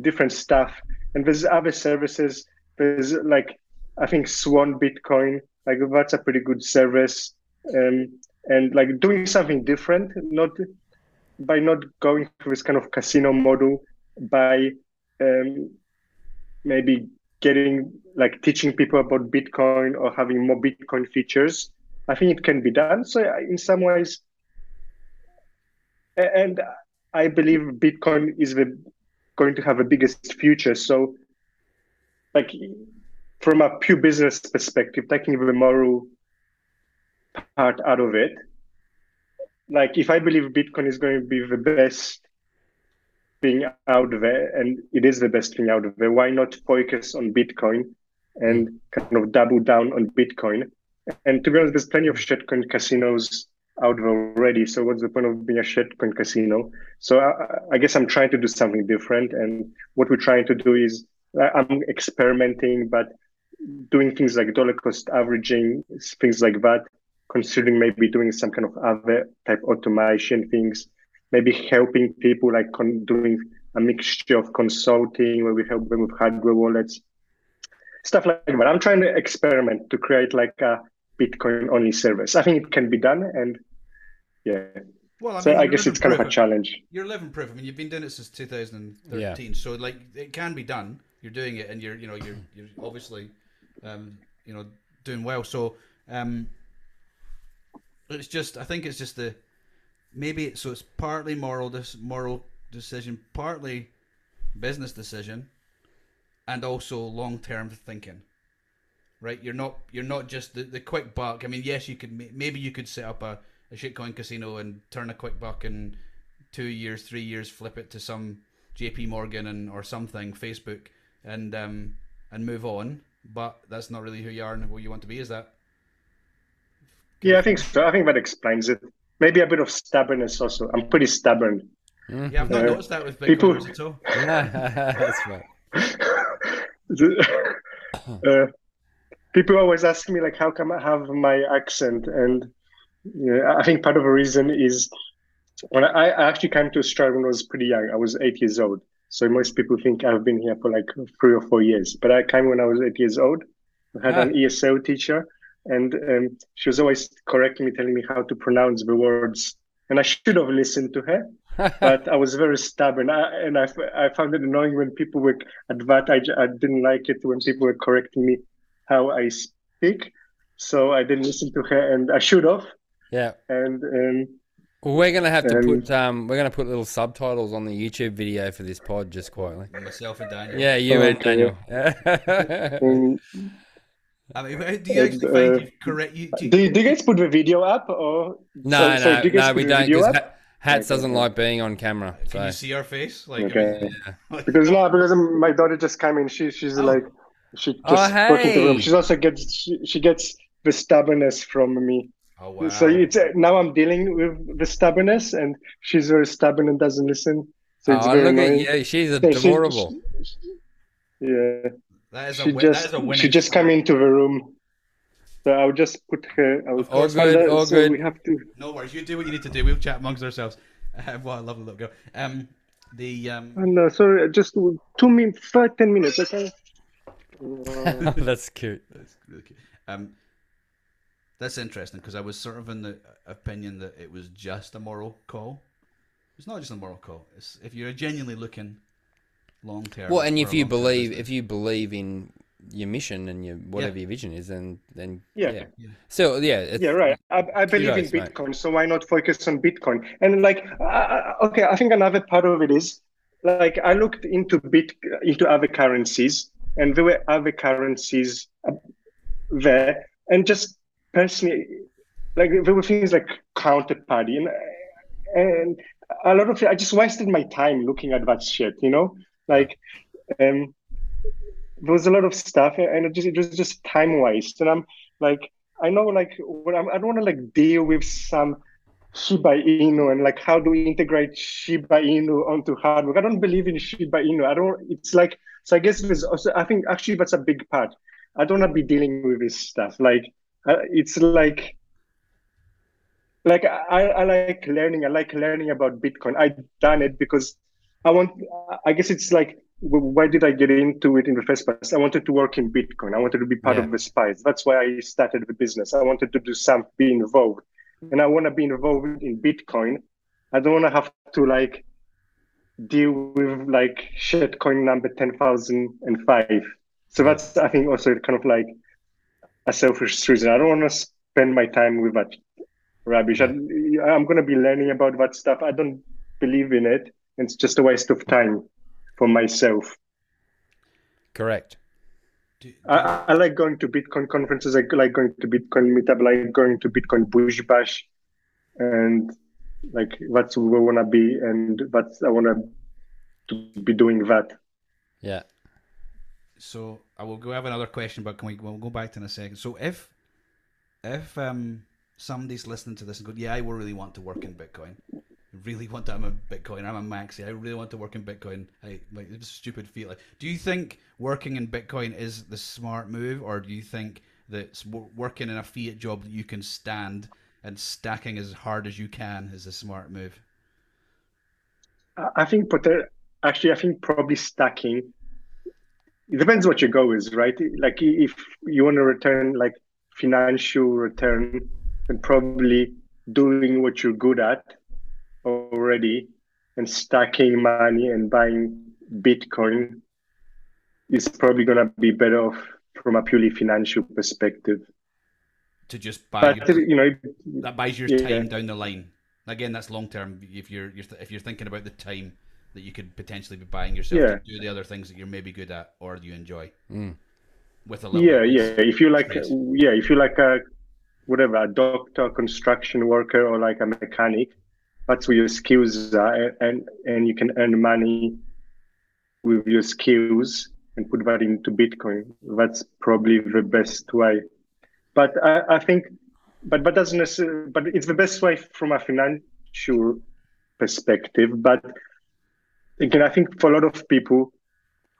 different stuff. And there's other services. There's like I think Swan Bitcoin, like that's a pretty good service. Um, and like doing something different, not by not going through this kind of casino model, by um, maybe getting like teaching people about Bitcoin or having more Bitcoin features. I think it can be done. So in some ways, and I believe Bitcoin is the going to have the biggest future. So, like from a pure business perspective, taking the moral part out of it, like if I believe Bitcoin is going to be the best thing out there, and it is the best thing out there, why not focus on Bitcoin and kind of double down on Bitcoin? And to be honest, there's plenty of shitcoin casinos out there already. So what's the point of being a shitcoin casino? So I, I guess I'm trying to do something different, and what we're trying to do is I'm experimenting, but doing things like dollar cost averaging, things like that, considering maybe doing some kind of other type automation things, maybe helping people like con- doing a mixture of consulting where we help them with hardware wallets, stuff like that. I'm trying to experiment to create like a Bitcoin only service. I think it can be done, and yeah. well, I so mean, I guess it's kind of a challenge. You're living proof. I mean, you've been doing it since 2013, so like it can be done. You're doing it, and you're you know you're you're obviously um, you know doing well. So um, it's just I think it's just the maybe so it's partly moral this moral decision, partly business decision, and also long term thinking. Right, you're not you're not just the, the quick buck. I mean, yes, you could maybe you could set up a, a shitcoin casino and turn a quick buck in two years, three years, flip it to some J.P. Morgan and or something, Facebook, and um and move on. But that's not really who you are and who you want to be. Is that? Yeah, I think so. I think that explains it. Maybe a bit of stubbornness also. I'm pretty stubborn. Yeah, I've not Uh, noticed that with people- at all. That's right. uh, people always ask me like, how come I have my accent? And you know, I think part of the reason is when I, I actually came to Australia when I was pretty young. I was eight years old. So most people think I've been here for like three or four years. But I came when I was eight years old. I had Ah. an ESL teacher, and um, she was always correcting me, telling me how to pronounce the words. And I should have listened to her but I was very stubborn, I, and I found it annoying when people were at that. I didn't like it when people were correcting me how I speak, so I didn't listen to her, and I should have. Yeah. And um, Well, we're gonna have to Um, put um, we're gonna put little subtitles on the YouTube video for this pod, just quietly. Myself and Daniel. Yeah, you and Okay. Daniel. um, I mean, do you actually Uh, find you correct? You, do you, do, you- do you guys put the video up or no, so- no, so do no, we don't. video Because ha- Hats Okay, doesn't like being on camera. can you see our face? Like, I Okay. mean, yeah. because no, because my daughter just came in. She she's Oh. like she just Oh, got into the room. She also gets she, she gets the stubbornness from me. oh wow. So it's uh, now I'm dealing with the stubbornness, and she's very stubborn and doesn't listen. So it's oh, very look annoying. at you. She's Yeah, she- adorable. yeah, that is a she win, just is a winning she just story. came into the room. So I'll just put her. I'll All good, all so good. We have to. No worries. You do what you need to do. We'll chat amongst ourselves. Uh, well, I love the little girl. Um, the um, Oh, no, sorry, just two minutes, five, ten minutes. Okay. That's cute. That's really cute. Um, that's interesting because I was sort of in the opinion that it was just a moral call. It's not just a moral call. It's if you're genuinely looking long term. Well, and if you believe, if you believe in your mission and your whatever your vision is, then then Yeah. yeah. So yeah, it's, yeah right i, I believe Kudos, in mate. bitcoin so why not focus on bitcoin and like uh, okay i think another part of it is like i looked into bit into other currencies and there were other currencies uh, there and just personally like there were things like counterparty and and a lot of it, i just wasted my time looking at that shit you know like um there was a lot of stuff and it just it was just time waste and i'm like i know like I'm, i don't want to like deal with some shiba inu and like how do we integrate shiba inu onto hardware i don't believe in shiba inu. I don't it's like so i guess there's also i think actually that's a big part. I don't want to be dealing with this stuff. Like uh, it's like like I, I like learning i like learning about bitcoin. I've done it because i want i guess it's like why did i get into it in the first place? I wanted to work in bitcoin. I wanted to be part Yeah. of the spice that's why i started the business. I wanted to do something be involved. Mm. And i want to be involved in bitcoin. I don't want to have to like deal with like shitcoin number 10005 so mm. that's i think also kind of like a selfish reason. I don't want to spend my time with that rubbish. I, I'm going to be learning about that stuff. I don't believe in it. It's just a waste of time for myself. correct. Do, do, I, I like going to Bitcoin conferences. I like going to Bitcoin meetup. I like going to Bitcoin Bush Bash, and like that's where I want to be, and that's I want to be doing that. Yeah. so I will go have another question, but can we? We'll go back to in a second. So if if um somebody's listening to this and go, yeah, I will really want to work in Bitcoin. Really want to. I'm a Bitcoin. I'm a maxi. I really want to work in Bitcoin. I like it's a stupid feeling. Do you think working in Bitcoin is the smart move, or do you think that working in a fiat job that you can stand and stacking as hard as you can is a smart move? I- think, actually, I think probably stacking. It depends what your goal is, right? Like if you want to return like financial return, then probably doing what you're good at already and stacking money and buying Bitcoin is probably going to be better off from a purely financial perspective. To just buy But your, you know, that buys your Yeah. time down the line. Again, that's long term. If you're, you're th- if you're thinking about the time that you could potentially be buying yourself Yeah. to do the other things that you're maybe good at or you enjoy, Mm. with a little yeah, yeah. If you like, stress. yeah, if you like a whatever, a doctor, construction worker, or like a mechanic, that's where your skills are, and and you can earn money with your skills and put that into Bitcoin. That's probably the best way. But I, I think, but but doesn't necessarily, but it's the best way from a financial perspective. But again, I think for a lot of people,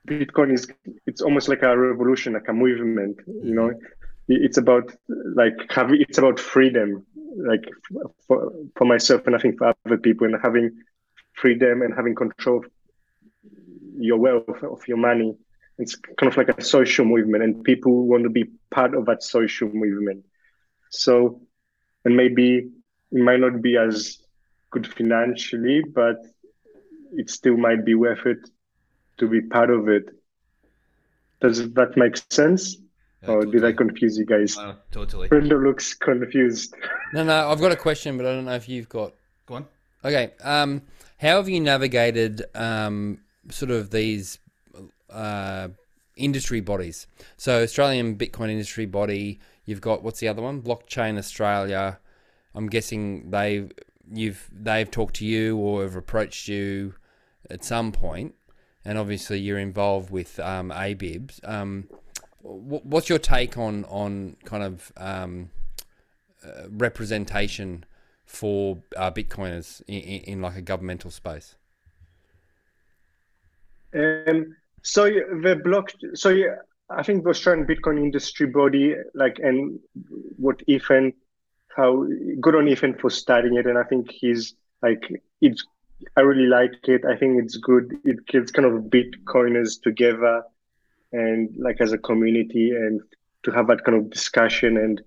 Bitcoin is it's almost like a revolution, like a movement. You know, mm-hmm. it's about like having it's about freedom, like for for myself and I think for other people, and having freedom and having control of your wealth of your money. It's kind of like a social movement, and people want to be part of that social movement. So, and maybe it might not be as good financially, but it still might be worth it to be part of it. Does that make sense? Yeah, or did I confuse you guys? Uh, totally. Brenda looks confused. No, no, I've got a question, but I don't know if you've got. Go on. Okay. Um, how have you navigated um, sort of these uh, industry bodies? So Australian Bitcoin industry body. You've got what's the other one? Blockchain Australia. I'm guessing they you've they've talked to you or have approached you at some point, and obviously you're involved with um, ABIBs. Um, wh- what's your take on on kind of um, uh, representation for uh, Bitcoiners in, in, in like a governmental space? Um, so the block, so yeah, I think the Australian Bitcoin industry body, like, and what Ethan, how good on Ethan for starting it, and I think he's like, it's, I really like it. I think it's good. It gets kind of Bitcoiners together, and like as a community, and to have that kind of discussion and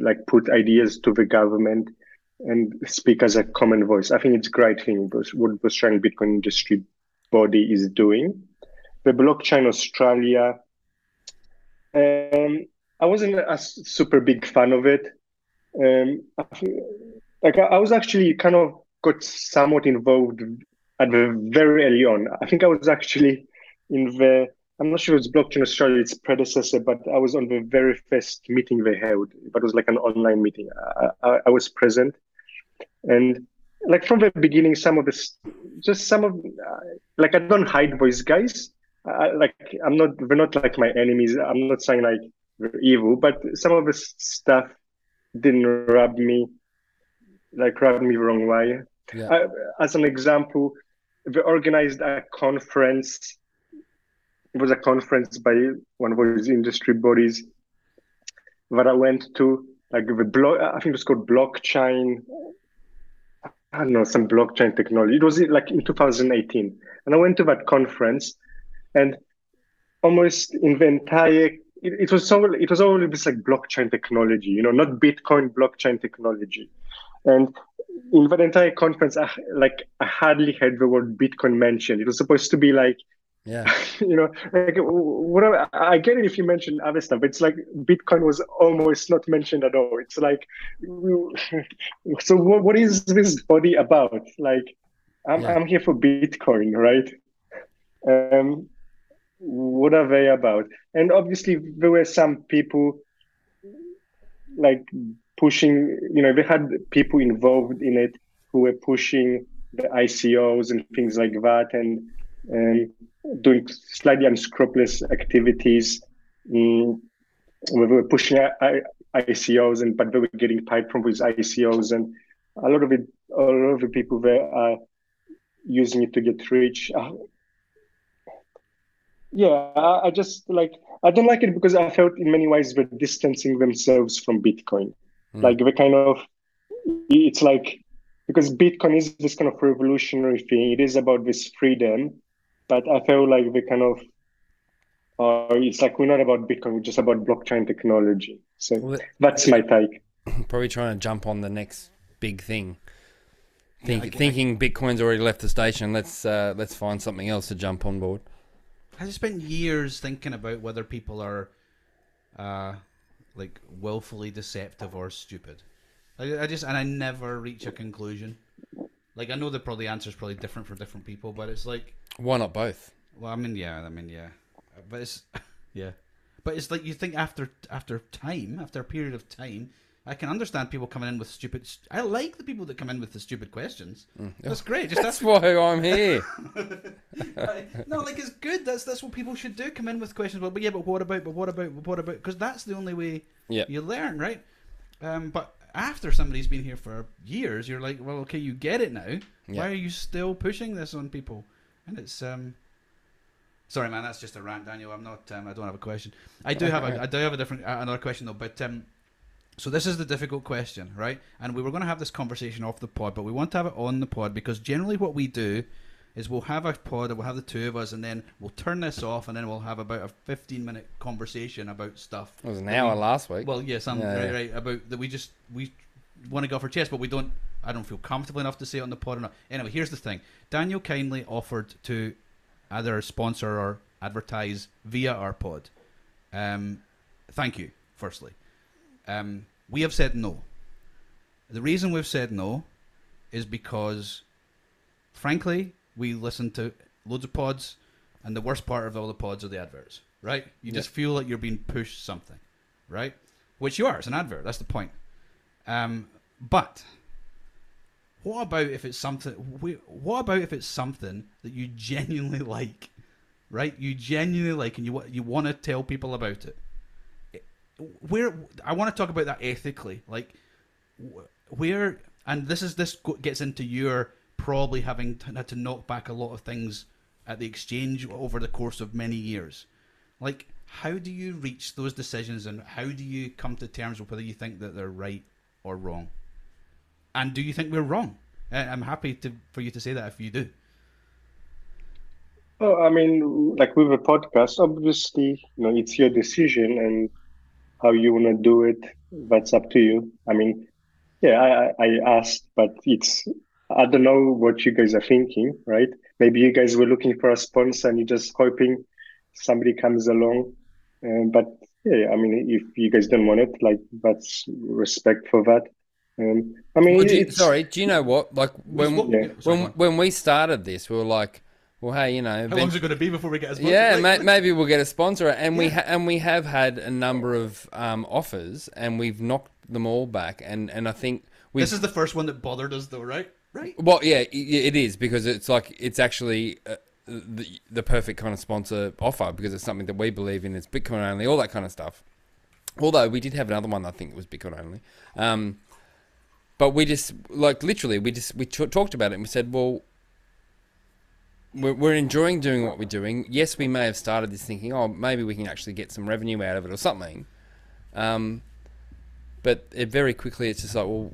like put ideas to the government and speak as a common voice. I think it's a great thing. What the Australian Bitcoin industry body is doing. The Blockchain Australia, um, I wasn't a super big fan of it. Um, like I was actually kind of got somewhat involved at the very early on. I think I was actually in the I'm not sure it's Blockchain Australia, its predecessor, but I was on the very first meeting they held. But it was like an online meeting. I, I, I was present, and like from the beginning, some of this, just some of, uh, like I don't hide those guys. I, like I'm not, they're not like my enemies. I'm not saying like they're evil, but some of the stuff didn't rub me, like rub me the wrong way. Yeah. Uh, as an example, they organized a conference. It was a conference by one of those industry bodies that I went to, like the block. I think it was called Blockchain. I don't know some blockchain technology. It was like in 2018, and I went to that conference, and almost in the entire it, it was so it was always this like blockchain technology, you know, not Bitcoin blockchain technology. And in that entire conference, I, like I hardly heard the word Bitcoin mentioned. It was supposed to be like, yeah, you know, like whatever. I get it if you mention other stuff. It's like Bitcoin was almost not mentioned at all. It's like, so what, what is this body about? Like, I'm yeah. I'm here for Bitcoin, right? Um, what are they about? And obviously, there were some people like pushing, you know, they had people involved in it who were pushing the ICOs and things like that and um, doing slightly unscrupulous activities. Um, we were pushing ICOs, and but they were getting paid from these ICOs, and a lot of it, a lot of the people there are using it to get rich. Uh, yeah, I, I, just like I don't like it because I felt in many ways they're distancing themselves from Bitcoin. Mm. Like the kind of it's like because Bitcoin is this kind of revolutionary thing. It is about this freedom, but I feel like we kind of uh, it's like we're not about Bitcoin. We're just about blockchain technology. So well, that's my take. Probably trying to jump on the next big thing. Think, yeah, thinking Bitcoin's already left the station. Let's uh, let's find something else to jump on board. I spent years thinking about whether people are, uh, like willfully deceptive or stupid. I, I just and I never reach a conclusion. Like I know the probably answer is probably different for different people, but it's like why not both? Well, I mean, yeah, I mean, yeah, but it's yeah, but it's like you think after after time, after a period of time, I can understand people coming in with stupid. I like the people that come in with the stupid questions. Mm. That's great. Just that's, that's why I'm here. no, like it's good. That's that's what people should do. Come in with questions. Well, but yeah, but what about? But what about? But what about? Because that's the only way yep. you learn, right? Um, but after somebody's been here for years, you're like, well, okay, you get it now. Yep. Why are you still pushing this on people? And it's um. Sorry, man. That's just a rant, Daniel. I'm not. Um, I don't have a question. I do have a. I do have a different uh, another question though. But um, so this is the difficult question, right? And we were going to have this conversation off the pod, but we want to have it on the pod because generally what we do is we'll have a pod and we'll have the two of us and then we'll turn this off and then we'll have about a 15 minute conversation about stuff. It was an hour we, last week. Well, yes, yeah, yeah, right, right, about that we just we want to go for chess, but we don't I don't feel comfortable enough to say it on the pod or not. Anyway, here's the thing. Daniel kindly offered to either sponsor or advertise via our pod. Um, thank you, firstly. Um, we have said no. The reason we've said no is because, frankly, we listen to loads of pods, and the worst part of all the pods are the adverts, right? You just feel like you're being pushed something, right? Which you are. It's an advert. That's the point. Um, but what about if it's something? What about if it's something that you genuinely like, right? You genuinely like, and you you want to tell people about it where I want to talk about that ethically, like where, and this is this gets into your probably having had to knock back a lot of things at the exchange over the course of many years. Like, how do you reach those decisions, and how do you come to terms with whether you think that they're right or wrong? And do you think we're wrong? I'm happy to for you to say that if you do. Oh, I mean, like with a podcast, obviously, you know, it's your decision, and how you want to do it, that's up to you. I mean, yeah, I, I asked, but it's, I don't know what you guys are thinking, right? Maybe you guys were looking for a sponsor and you're just hoping somebody comes along. Uh, but yeah, I mean, if you guys don't want it, like that's respect for that. Um, I mean, Well, do you, sorry, do you know what? Like when what- Yeah. when go when we started this, we were like, well, hey, you know, How event- long's it going to be before we get a sponsor? yeah, Like- ma- maybe we'll get a sponsor, and we ha- and we have had a number of um, offers, and we've knocked them all back, and and I think we. This is the first one that bothered us, though, right? Right. Well, yeah, it is because it's like it's actually uh, the the perfect kind of sponsor offer because it's something that we believe in. It's Bitcoin only, all that kind of stuff. Although we did have another one, I think it was Bitcoin only. Um, but we just like literally, we just we t- talked about it and we said, well, we're, we're enjoying doing what we're doing. Yes, we may have started this thinking, oh, maybe we can actually get some revenue out of it or something. Um, but it very quickly, it's just like, well,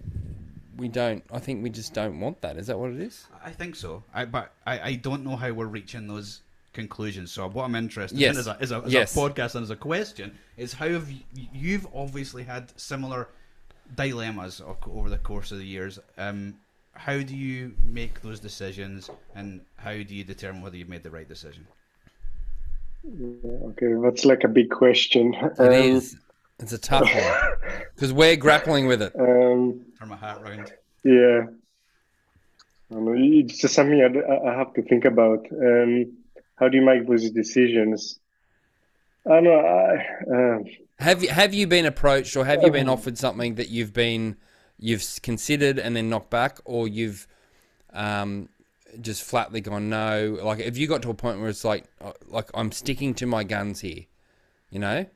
we don't. I think we just don't want that. Is that what it is? I think so. I but I, I don't know how we're reaching those conclusions. So what I'm interested Yes. in as a, as, a, as Yes. a podcast and as a question is how have you, you've obviously had similar dilemmas over the course of the years. Um, how do you make those decisions, and how do you determine whether you've made the right decision? okay, that's like a big question. It is. It's a tough one because we're grappling with it. Um, Turn my hat round. yeah, I don't know, it's just something I, I have to think about. Um, how do you make those decisions? I don't know. I, uh, Have you have you been approached or have you been offered something that you've been you've considered and then knocked back, or you've um, just flatly gone no? Like, have you got to a point where it's like uh, like I'm sticking to my guns here, you know?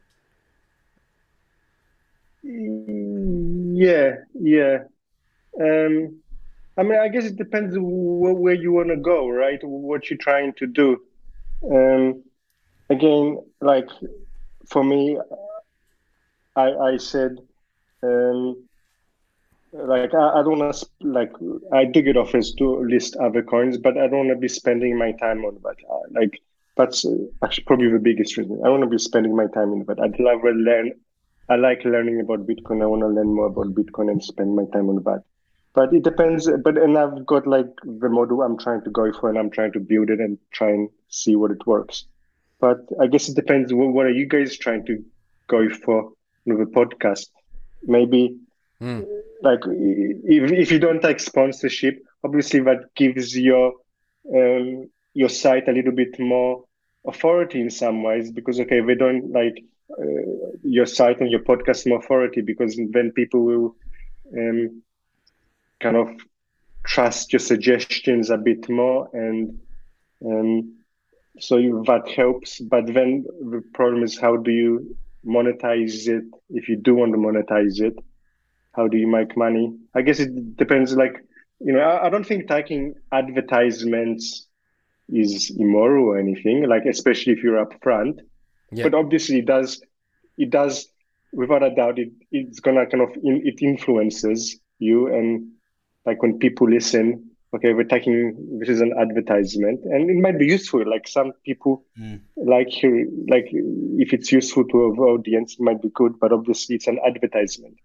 Yeah, yeah. Um, I mean, I guess it depends wh- where you want to go, right? What you're trying to do. Um, again, like for me, I I said, um, like I, I don't want to like I do get offers to list other coins, but I don't want to be spending my time on that. Uh, Like that's uh, actually probably the biggest reason. I want to be spending my time in that. I'd rather learn I like learning about Bitcoin. I want to learn more about Bitcoin and spend my time on that. But it depends. But and I've got like the model I'm trying to go for, and I'm trying to build it and try and see what it works. But I guess it depends. What, what are you guys trying to go for with the podcast? Maybe Hmm. like if if you don't like sponsorship, obviously that gives your um, your site a little bit more authority in some ways because okay, they don't like your site and your podcast more authority because then people will um, kind of trust your suggestions a bit more and um, so you, that helps. But then the problem is how do you monetize it? If you do want to monetize it how do you make money? I guess it depends like you know i, I don't think taking advertisements is immoral or anything like especially if you're upfront Yeah. but obviously it does it does without a doubt it it's gonna kind of in, it influences you and like when people listen okay we're taking this is an advertisement and it might be useful like some people Mm. like like if it's useful to our audience it might be good but obviously it's an advertisement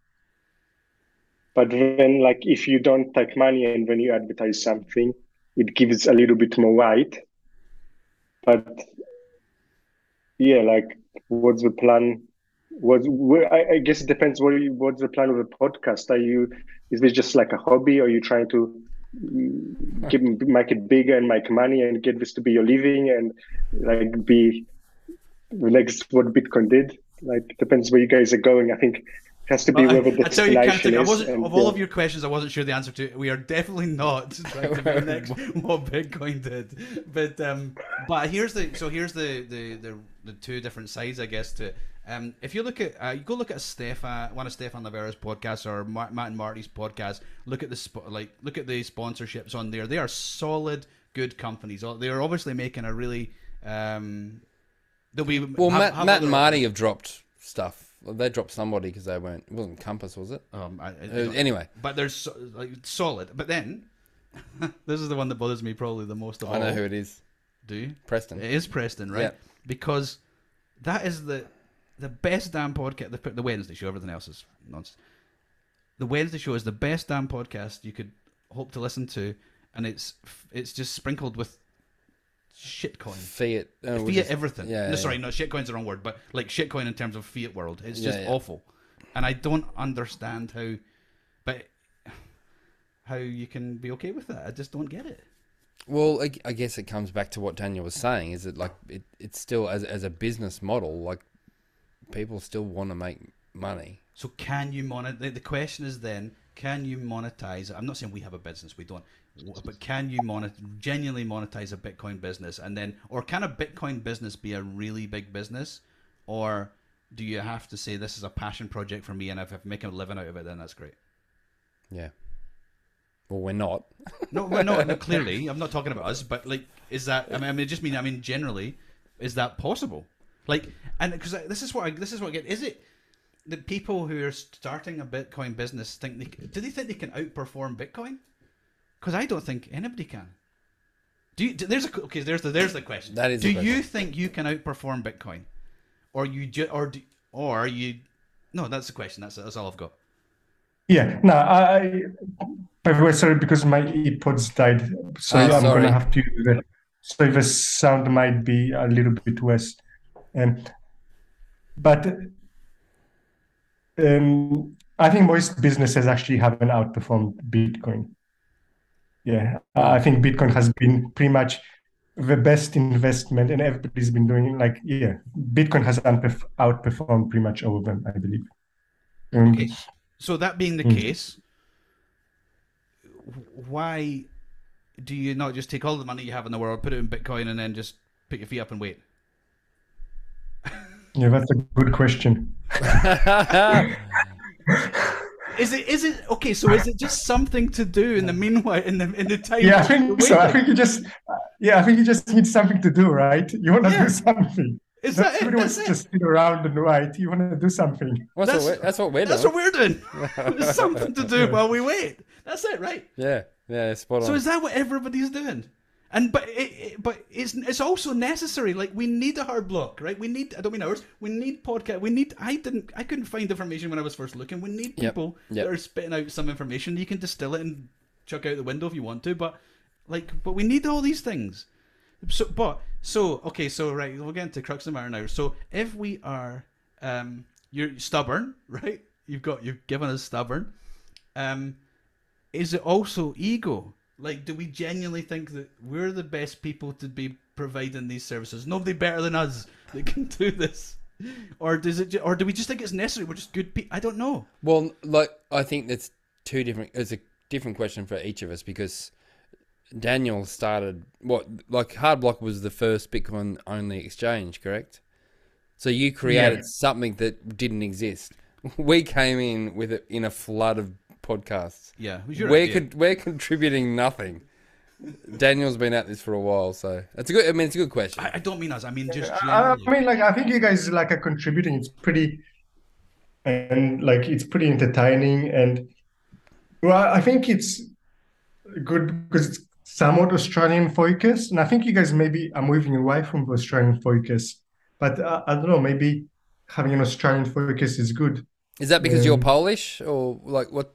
but then like if you don't take money and when you advertise something it gives a little bit more weight but yeah like what's the plan what where I, I guess it depends what you, what's the plan of the podcast are you is this just like a hobby or are you trying to mm, make it bigger and make money and get this to be your living and like be the next what bitcoin did like depends where you guys are going i think it has to be Well, where the I, I tell you, destination I wasn't and, of all yeah. of your questions. I wasn't sure the answer to. We are definitely not trying to be next what Bitcoin did, but um, but here's the so here's the the the, the two different sides, I guess. To it. um, if you look at uh, you go look at Stephan, one of Stephan Livera's podcasts or Matt and Marty's podcast. Look at the sp- like look at the sponsorships on there. They are solid, good companies. They are obviously making a really um. They'll be Well, have- Matt, have Matt and Marty have dropped stuff. They dropped somebody because they weren't. It wasn't Compass, was it? Um, I, I Uh, anyway, but they're so, like solid. But then, this is the one that bothers me probably the most of I all. know who it is. Do you? Preston. It is Preston, right? Yeah. Because that is the the best damn podcast. The, the Wednesday show. Everything else is nonsense. The Wednesday show is the best damn podcast you could hope to listen to, and it's it's just sprinkled with shitcoin. Fiat. uh, Fiat is- everything. Yeah, no, yeah, sorry, no, shitcoin's the wrong word, but like shitcoin in terms of fiat world. It's just yeah. awful. And I don't understand how but how you can be okay with that. I just don't get it. Well, I, I guess it comes back to what Daniel was saying. Is it like it, it's still as as a business model, like people still want to make money. So can you monet? The, the question is then, can you monetize? I'm not saying we have a business, we don't, but can you monet genuinely monetize a Bitcoin business, and then, or can a Bitcoin business be a really big business, or do you have to say this is a passion project for me, and if I make a living out of it, then that's great. Yeah. Well, we're not. No, well, no, no, clearly, I'm not talking about us, but like, is that? I mean, I mean, just mean, I mean, generally, is that possible? Like, and because this is what I, this is what I get. Is it that people who are starting a Bitcoin business think they do they think they can outperform Bitcoin? Because I don't think anybody can. Do you? There's a okay. There's the there's the question. That is Do the you think you can outperform Bitcoin, or you ju- or do, or you? No, that's the question. That's that's all I've got. Yeah, no, I, I by the way, sorry because my earpods died, so Oh, I'm sorry. gonna have to use the so the sound might be a little bit worse. Um, but um, I think most businesses actually haven't outperformed Bitcoin. Yeah, I think Bitcoin has been pretty much the best investment, and everybody's been doing it. like yeah, Bitcoin has outperformed pretty much all of them, I believe. Um, Okay. So that being the Mm. case, why do you not just take all the money you have in the world, put it in Bitcoin, and then just put your feet up and wait? Yeah, that's a good question. Is it? Is it okay? So is it just something to do in the meanwhile, in the in the time? Yeah, I think so. I think you just, yeah, I think you just need something to do, right? You want to Yeah. do something. Is that it? Everybody That's to it. just sit around and write. You want to do something. What's That's- what we're, that's what we're That's doing. what we're doing. There's something to do while we wait. That's it, right? yeah, yeah, spot on. So is that what everybody's doing? And but it, it, but it's it's also necessary. Like we need a Hardblock, right? We need I don't mean ours. We need podcast. We need. I didn't. I couldn't find information when I was first looking. We need Yep, people yep. that are spitting out some information. You can distill it and chuck out the window if you want to. But like, but we need all these things. So, but so okay. So right, we'll get into crux of the matter now. So if we are, um, you're stubborn, right? You've got you've given us stubborn. Um, is it also ego? Like, do we genuinely think that we're the best people to be providing these services? Nobody better than us that can do this, or does it? Or do we just think it's necessary? We're just good people. I don't know. Well, like I think that's two different. It's a different question for each of us because Daniel started what like Hardblock was the first Bitcoin only exchange, correct? So you created Yeah. something that didn't exist. We came in with it in a flood of podcasts. Yeah, your we're idea. con- we're contributing nothing. Daniel's been at this for a while, so it's a good. I mean, it's a good question. I, I don't mean us. I mean just generally. I mean, like, I think you guys like are contributing. It's pretty, and like, it's pretty entertaining. And well, I think it's good because it's somewhat Australian focus. And I think you guys maybe are moving away from the Australian focus. But uh, I don't know, maybe having an Australian focus is good. Is that because you're Um, Polish or like what?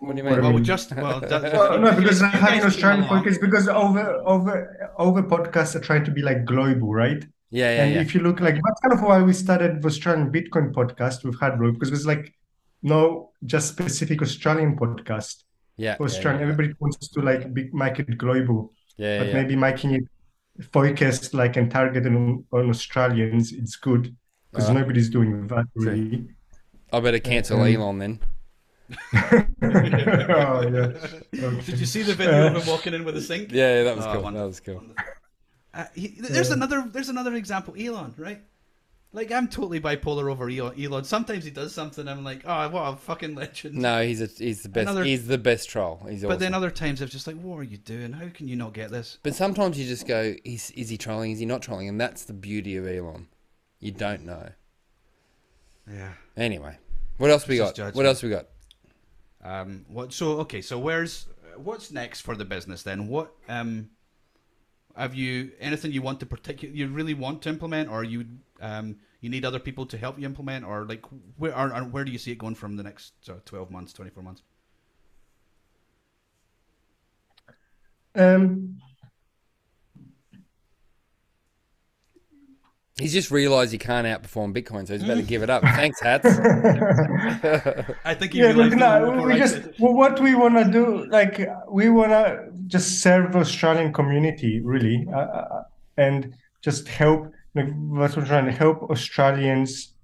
What do you mean? well, we mean- just well, that, Well, no, because guys- you having guys Australian came focus because over over over podcasts are trying to be like global, right? yeah, yeah, And yeah. if you look like that's kind of why we started the Australian Bitcoin podcast with Hardblock because there's like no just specific Australian podcast. Yeah, For yeah, Australian, yeah, everybody wants to like be, make it global, yeah, but yeah. maybe making it focused like and targeted on, on Australians, it's good because Alright. nobody's doing that really. I better cancel Um, Elon then. oh yeah. Okay. Did you see the video of him walking in with a sink? Yeah, yeah, that was Oh, cool. wonderful. That was cool. Uh, he, there's another there's another example, Elon, right? Like I'm totally bipolar over Elon. Sometimes he does something, I'm like, oh, what a fucking legend. No, he's a, he's the best. Another- He's the best troll. He's But then other times I'm just like, what are you doing? How can you not get this? But sometimes you just go, is, is he trolling? Is he not trolling? And that's the beauty of Elon. You don't know. Yeah. Anyway, what else we got? What else we got? Um. What? So okay. So where's what's next for the business then? What um. Have you anything you want to particular you really want to implement, or you um you need other people to help you implement, or like where or, or where do you see it going from the next uh, twelve months, twenty four months? Um, He's just realised he can't outperform Bitcoin, so he's about to give it up. Thanks, hats. I think he yeah, realized look, no, we just well, what we want to do, like we want to just serve the Australian community, really, uh, uh, and just help. Like, what we're trying to help Australians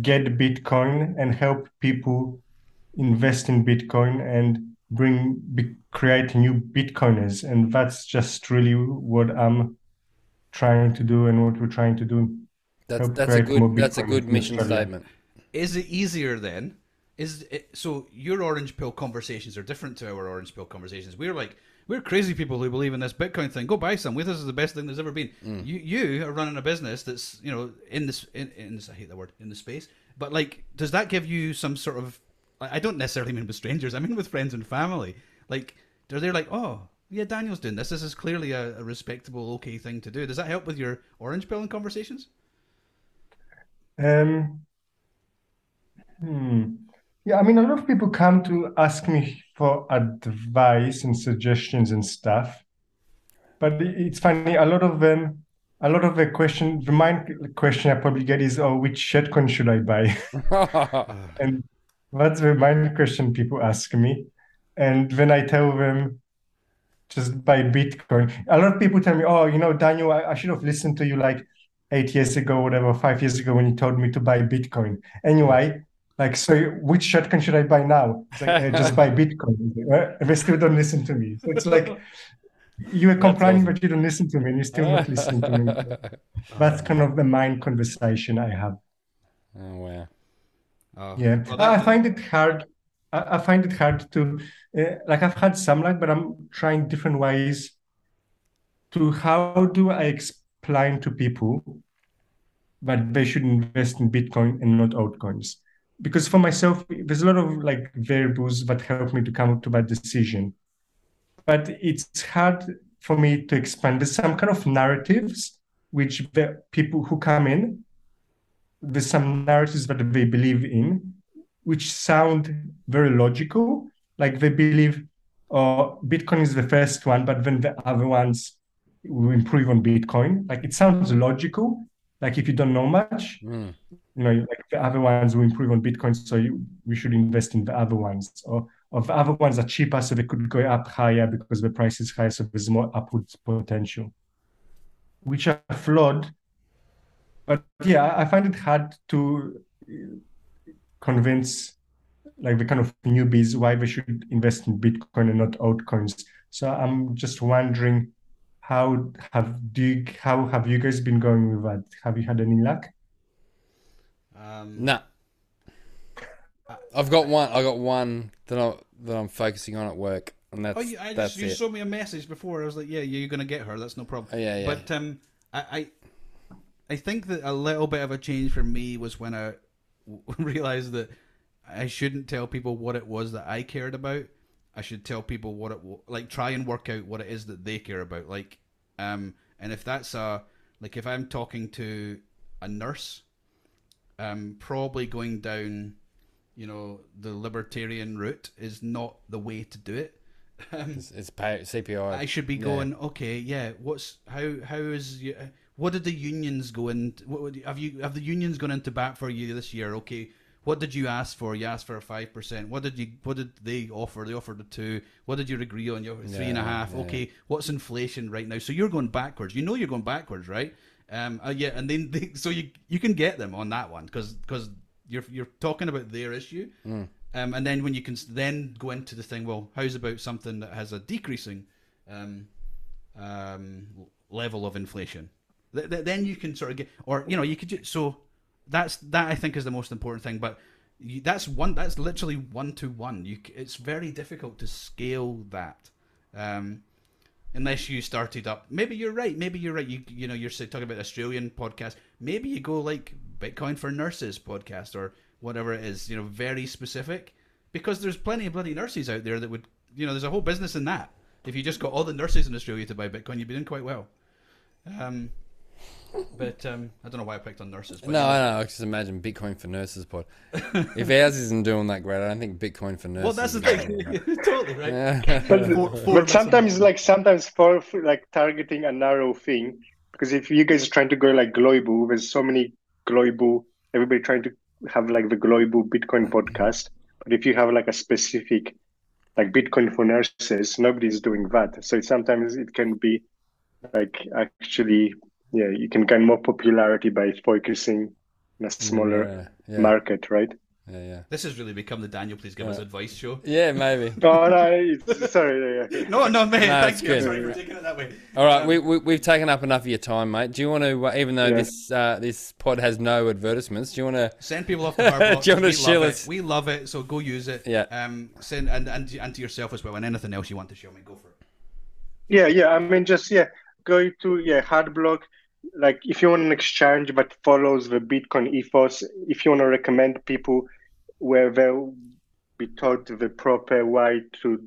get Bitcoin and help people invest in Bitcoin and bring be, create new Bitcoiners, and that's just really what I'm trying to do and what we're trying to do. That's Help that's a good that's a good mission Australia. statement. Is it easier then? Is it, so your orange pill conversations are different to our orange pill conversations. We're like we're crazy people who believe in this Bitcoin thing. Go buy some. With this is the best thing there's ever been. You you are running a business that's you know in this in, in this, I hate that word in the space. But like, does that give you some sort of? I I don't necessarily mean with strangers. I mean with friends and family. Like, are they like, oh yeah, Daniel's doing this. This is clearly a, a respectable, okay thing to do. Does that help with your orange pill conversations? Um, hmm. Yeah, I mean, a lot of people come to ask me for advice and suggestions and stuff. But it's funny, a lot of them, a lot of the question, the main question I probably get is, oh, which shitcoin should I buy? And that's the main question people ask me. And when I tell them, just buy Bitcoin, a lot of people tell me, oh, you know, Daniel, I, I should have listened to you like eight years ago, whatever, five years ago when you told me to buy Bitcoin. Anyway, like, so which shitcoin should I buy now? Like, "Uh, just buy Bitcoin. Uh, They still don't listen to me. So it's like, you were complaining, awesome. but you don't listen to me, and you're still not listening to me. That's kind of the mind conversation I have. Oh wow. Oh, Yeah, well, I find it hard. I I find it hard to, uh, like, I've had some luck, but I'm trying different ways to how do I explain to people that they should invest in Bitcoin and not altcoins? Because for myself, there's a lot of like variables that help me to come to that decision. But it's hard for me to expand. There's some kind of narratives which the people who come in, there's some narratives that they believe in, which sound very logical. Like they believe, oh, Bitcoin is the first one, but then the other ones will improve on Bitcoin. Like it sounds logical. Like if you don't know much, Mm. You know, like the other ones will improve on Bitcoin, so you, we should invest in the other ones. Or, or the other ones are cheaper, so they could go up higher because the price is higher, so there's more upward potential, which are flawed. But yeah, I find it hard to uh, convince like the kind of newbies why they should invest in Bitcoin and not altcoins. So I'm just wondering how have do you, how have you guys been going with that? Have you had any luck? Um, Nah. I've got one. I got one that I that I'm focusing on at work, and that's Oh, you, I that's just, you it. showed me a message before. I was like, yeah, you're gonna get her. That's no problem. Oh, yeah, yeah. But um, I, I, I think that a little bit of a change for me was when I w- realized that I shouldn't tell people what it was that I cared about. I should tell people what it like. Try and work out what it is that they care about. Like, um, and if that's a like if I'm talking to a nurse, um, probably going down, you know, the libertarian route is not the way to do it. Um, It's, it's CPI. I should be Yeah. going. Okay, yeah. What's how how is you? What did the unions go in? What would, have you have the unions gone into bat for you this year? Okay, what did you ask for? You asked for a five percent. What did you? What did they offer? They offered a two. What did you agree on? Your three and a half. yeah. Okay, what's inflation right now? So you're going backwards. You know you're going backwards, right? Um. uh, yeah, and then they, so you you can get them on that one because because you're you're talking about their issue. Mm. Um, and then when you can then go into the thing, well, how's about something that has a decreasing um, um, level of inflation? Th- th- then you can sort of get, or you know, you could just so that's that I think is the most important thing. But you, that's one that's literally one to one. You it's very difficult to scale that. Um, unless you started up. Maybe you're right. Maybe you're right. You you know you're talking about Australian podcast. Maybe you go like Bitcoin for Nurses podcast or whatever it is. You know, very specific because there's plenty of bloody nurses out there that would you know there's a whole business in that. If you just got all the nurses in Australia to buy Bitcoin, you'd be doing quite well. Um, but um, I don't know why I picked on nurses. But no, anyway. I know. I just imagine Bitcoin for nurses pod. if ours isn't doing that great, I don't think Bitcoin for nurses. Well, that's the thing. totally right. great. But, For- for but sometimes, like sometimes for, for like targeting a narrow thing, because if you guys are trying to go like global, there's so many global. Everybody trying to have like the global Bitcoin podcast, but if you have like a specific like Bitcoin for nurses, nobody's doing that. So sometimes it can be like actually, yeah, you can gain more popularity by focusing in a smaller Yeah, yeah. market, right? Yeah, yeah. This has really become the Daniel, please give us advice show. Yeah, maybe. Oh no, sorry. Yeah, yeah. No, no, mate. No, thank it's you. good. Sorry for taking it that way. All right, we, we we've taken up enough of your time, mate. Do you want to, uh, even though Yeah. this uh, this pod has no advertisements, do you want to? Send people off the Hardblock. Do you wanna we shill love us? it. We love it, so go use it. Yeah. Um. Send and and and to yourself as well, and anything else you want to show me, go for it. Yeah, yeah. I mean, just yeah, go to yeah Hardblock. Like, if you want an exchange that follows the Bitcoin ethos, if you want to recommend people where they'll be taught the proper way to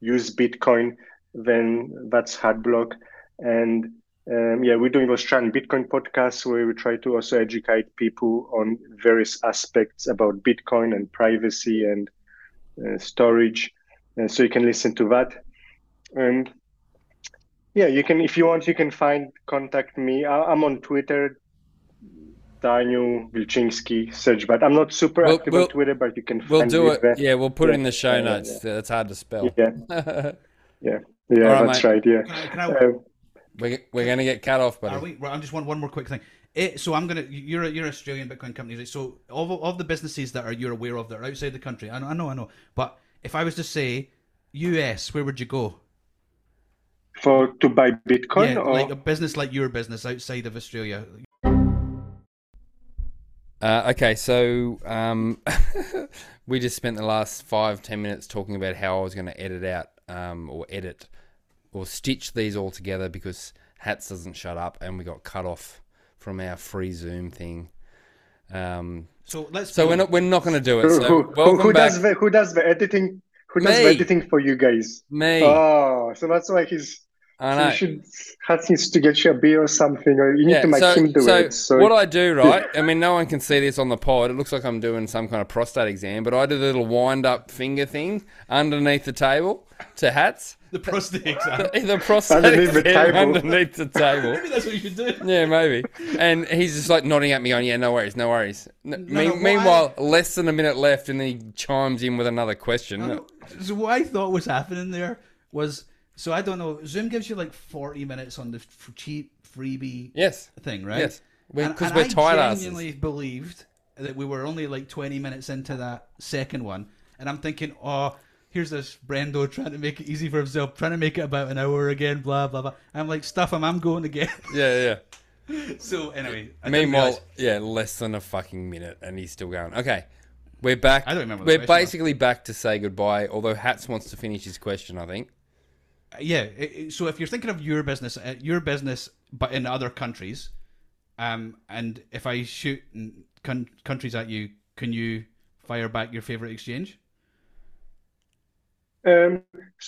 use Bitcoin, then that's Hardblock. And um, yeah, we're doing the Australian Bitcoin podcast where we try to also educate people on various aspects about Bitcoin and privacy and uh, storage. And so you can listen to that. And yeah, you can if you want, you can find contact me. I, I'm on Twitter, Daniel Wilczynski. Search but I'm not super We'll- active we'll- on Twitter, but you can We'll find do me it. there. Yeah, we'll put it in the show Yeah, notes. It's hard to spell. Yeah, yeah, yeah. All right, that's mate. right. Yeah. Can I? Can I Um, we're we're gonna get cut off, buddy. Are we? I'm just one one more quick thing. It, so I'm gonna. You're a, you're Australian Bitcoin company. Right? So of of the businesses that are you're aware of that are outside the country, I know, I know, I know. But if I was to say US, where would you go? For to buy Bitcoin yeah, or like a business like your business outside of Australia. Uh, okay, so um, we just spent the last five ten minutes talking about how I was going to edit out um, or edit or stitch these all together because Hats doesn't shut up and we got cut off from our free Zoom thing. Um, So let's. so we're not we're not going to do it. who, So who, who, welcome who does the who does the editing? Who does the editing for you guys? me. Oh, so that's why he's. I So know. you should Hats needs to get you a beer or something, or you need Yeah, to make so, him do so it. So what I do, right? I mean, no one can see this on the pod. It looks like I'm doing some kind of prostate exam, but I do the little wind-up finger thing underneath the table to hats. the prostate exam. The prostate Underneath the table. underneath the table. Maybe that's what you should do. Yeah, maybe. And he's just like nodding at me, going, "Yeah, no worries, no worries." N- no, me- what meanwhile, less than a minute left, and then he chimes in with another question. So what I thought was happening there was so I don't know. Zoom gives you like forty minutes on the f- cheap freebie Yes, thing, right? yes, because we're I tired asses. genuinely believed that we were only like twenty minutes into that second one, and I'm thinking, oh. Here's this Brendo trying to make it easy for himself, trying to make it about an hour again, blah blah blah. I'm like, stuff him, I'm going again. Yeah, yeah. so anyway, I Meanwhile, yeah, less than a fucking minute, and he's still going. Okay, we're back. I don't remember We're was. basically back to say goodbye. Although Hats wants to finish his question, I think. Yeah so if you're thinking of your business uh, your business but in other countries um and if i shoot con- countries at you can you fire back your favorite exchange Um,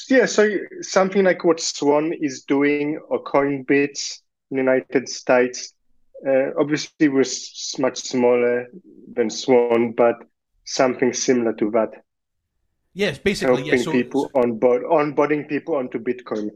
yeah, so something like what Swan is doing or Coinbits in the United States. Uh, obviously, we're much smaller than Swan, but something similar to that, yes basically helping yeah so, people onboard, onboarding people onto Bitcoin.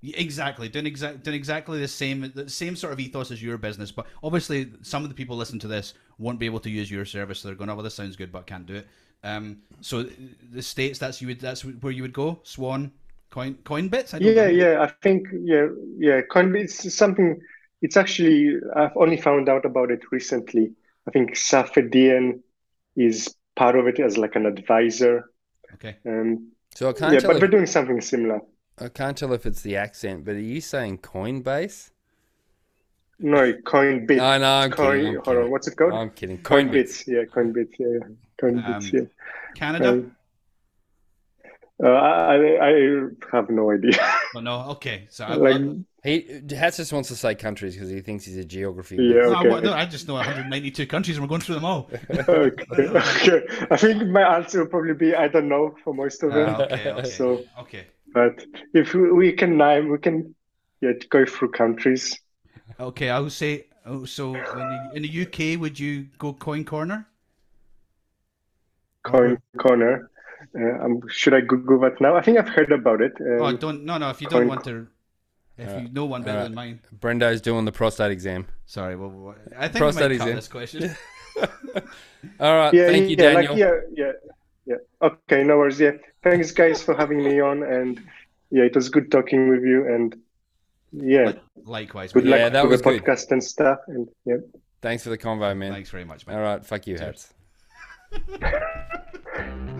Exactly, doing exact doing exactly the same the same sort of ethos as your business, but obviously some of the people listen to this won't be able to use your service. So they're going, "Oh, well, this sounds good, but can't do it." Um, so the states that's you would that's where you would go. Swan, Coin Coinbits. I Yeah, know. yeah, I think yeah, yeah. Coinbase is something. It's actually I've only found out about it recently. I think Saifedean is part of it as like an advisor. Okay. Um, So I can't yeah, tell. but If, we're doing something similar. I can't tell if it's the accent. But are you saying Coinbase? No, Coinbit. I know. I'm Coin, kidding. I'm hold kidding. on, what's it called? I'm kidding. Coinbase. Coinbits. Yeah, Coinbits. Yeah. Coinbits. Um, yeah. Canada. Um, uh, I, I I have no idea. oh no. Okay. So I, like, I, He Hats just wants to say countries because he thinks he's a geography. yeah, No, I, okay. wa- no, I just know 192 countries and we're going through them all. okay. okay. I think my answer will probably be I don't know for most of them. Ah, okay, okay, So, okay, but if we, we can name, we can yeah go through countries. okay. I would say. Oh, so in the, in the UK, would you go CoinCorner? Coin corner. Uh, um, should I Google that now? I think I've heard about it. Um, Oh, don't. No, no. If you don't want to, If uh, you know one better Alright. than mine. Brendo's doing the prostate exam. Sorry, well, well, I think Prostate we might cut exam. this question. All right. Yeah, Thank you, yeah, Daniel. like yeah, yeah, yeah. Okay, no worries. Yeah, thanks guys for having me on, and yeah, it was good talking with you, and yeah, Likewise. good mate. Yeah, that with was the good. podcast and stuff, and yeah. Thanks for the convo, man. Thanks very much, mate. All right. Fuck you, Cheers. hats.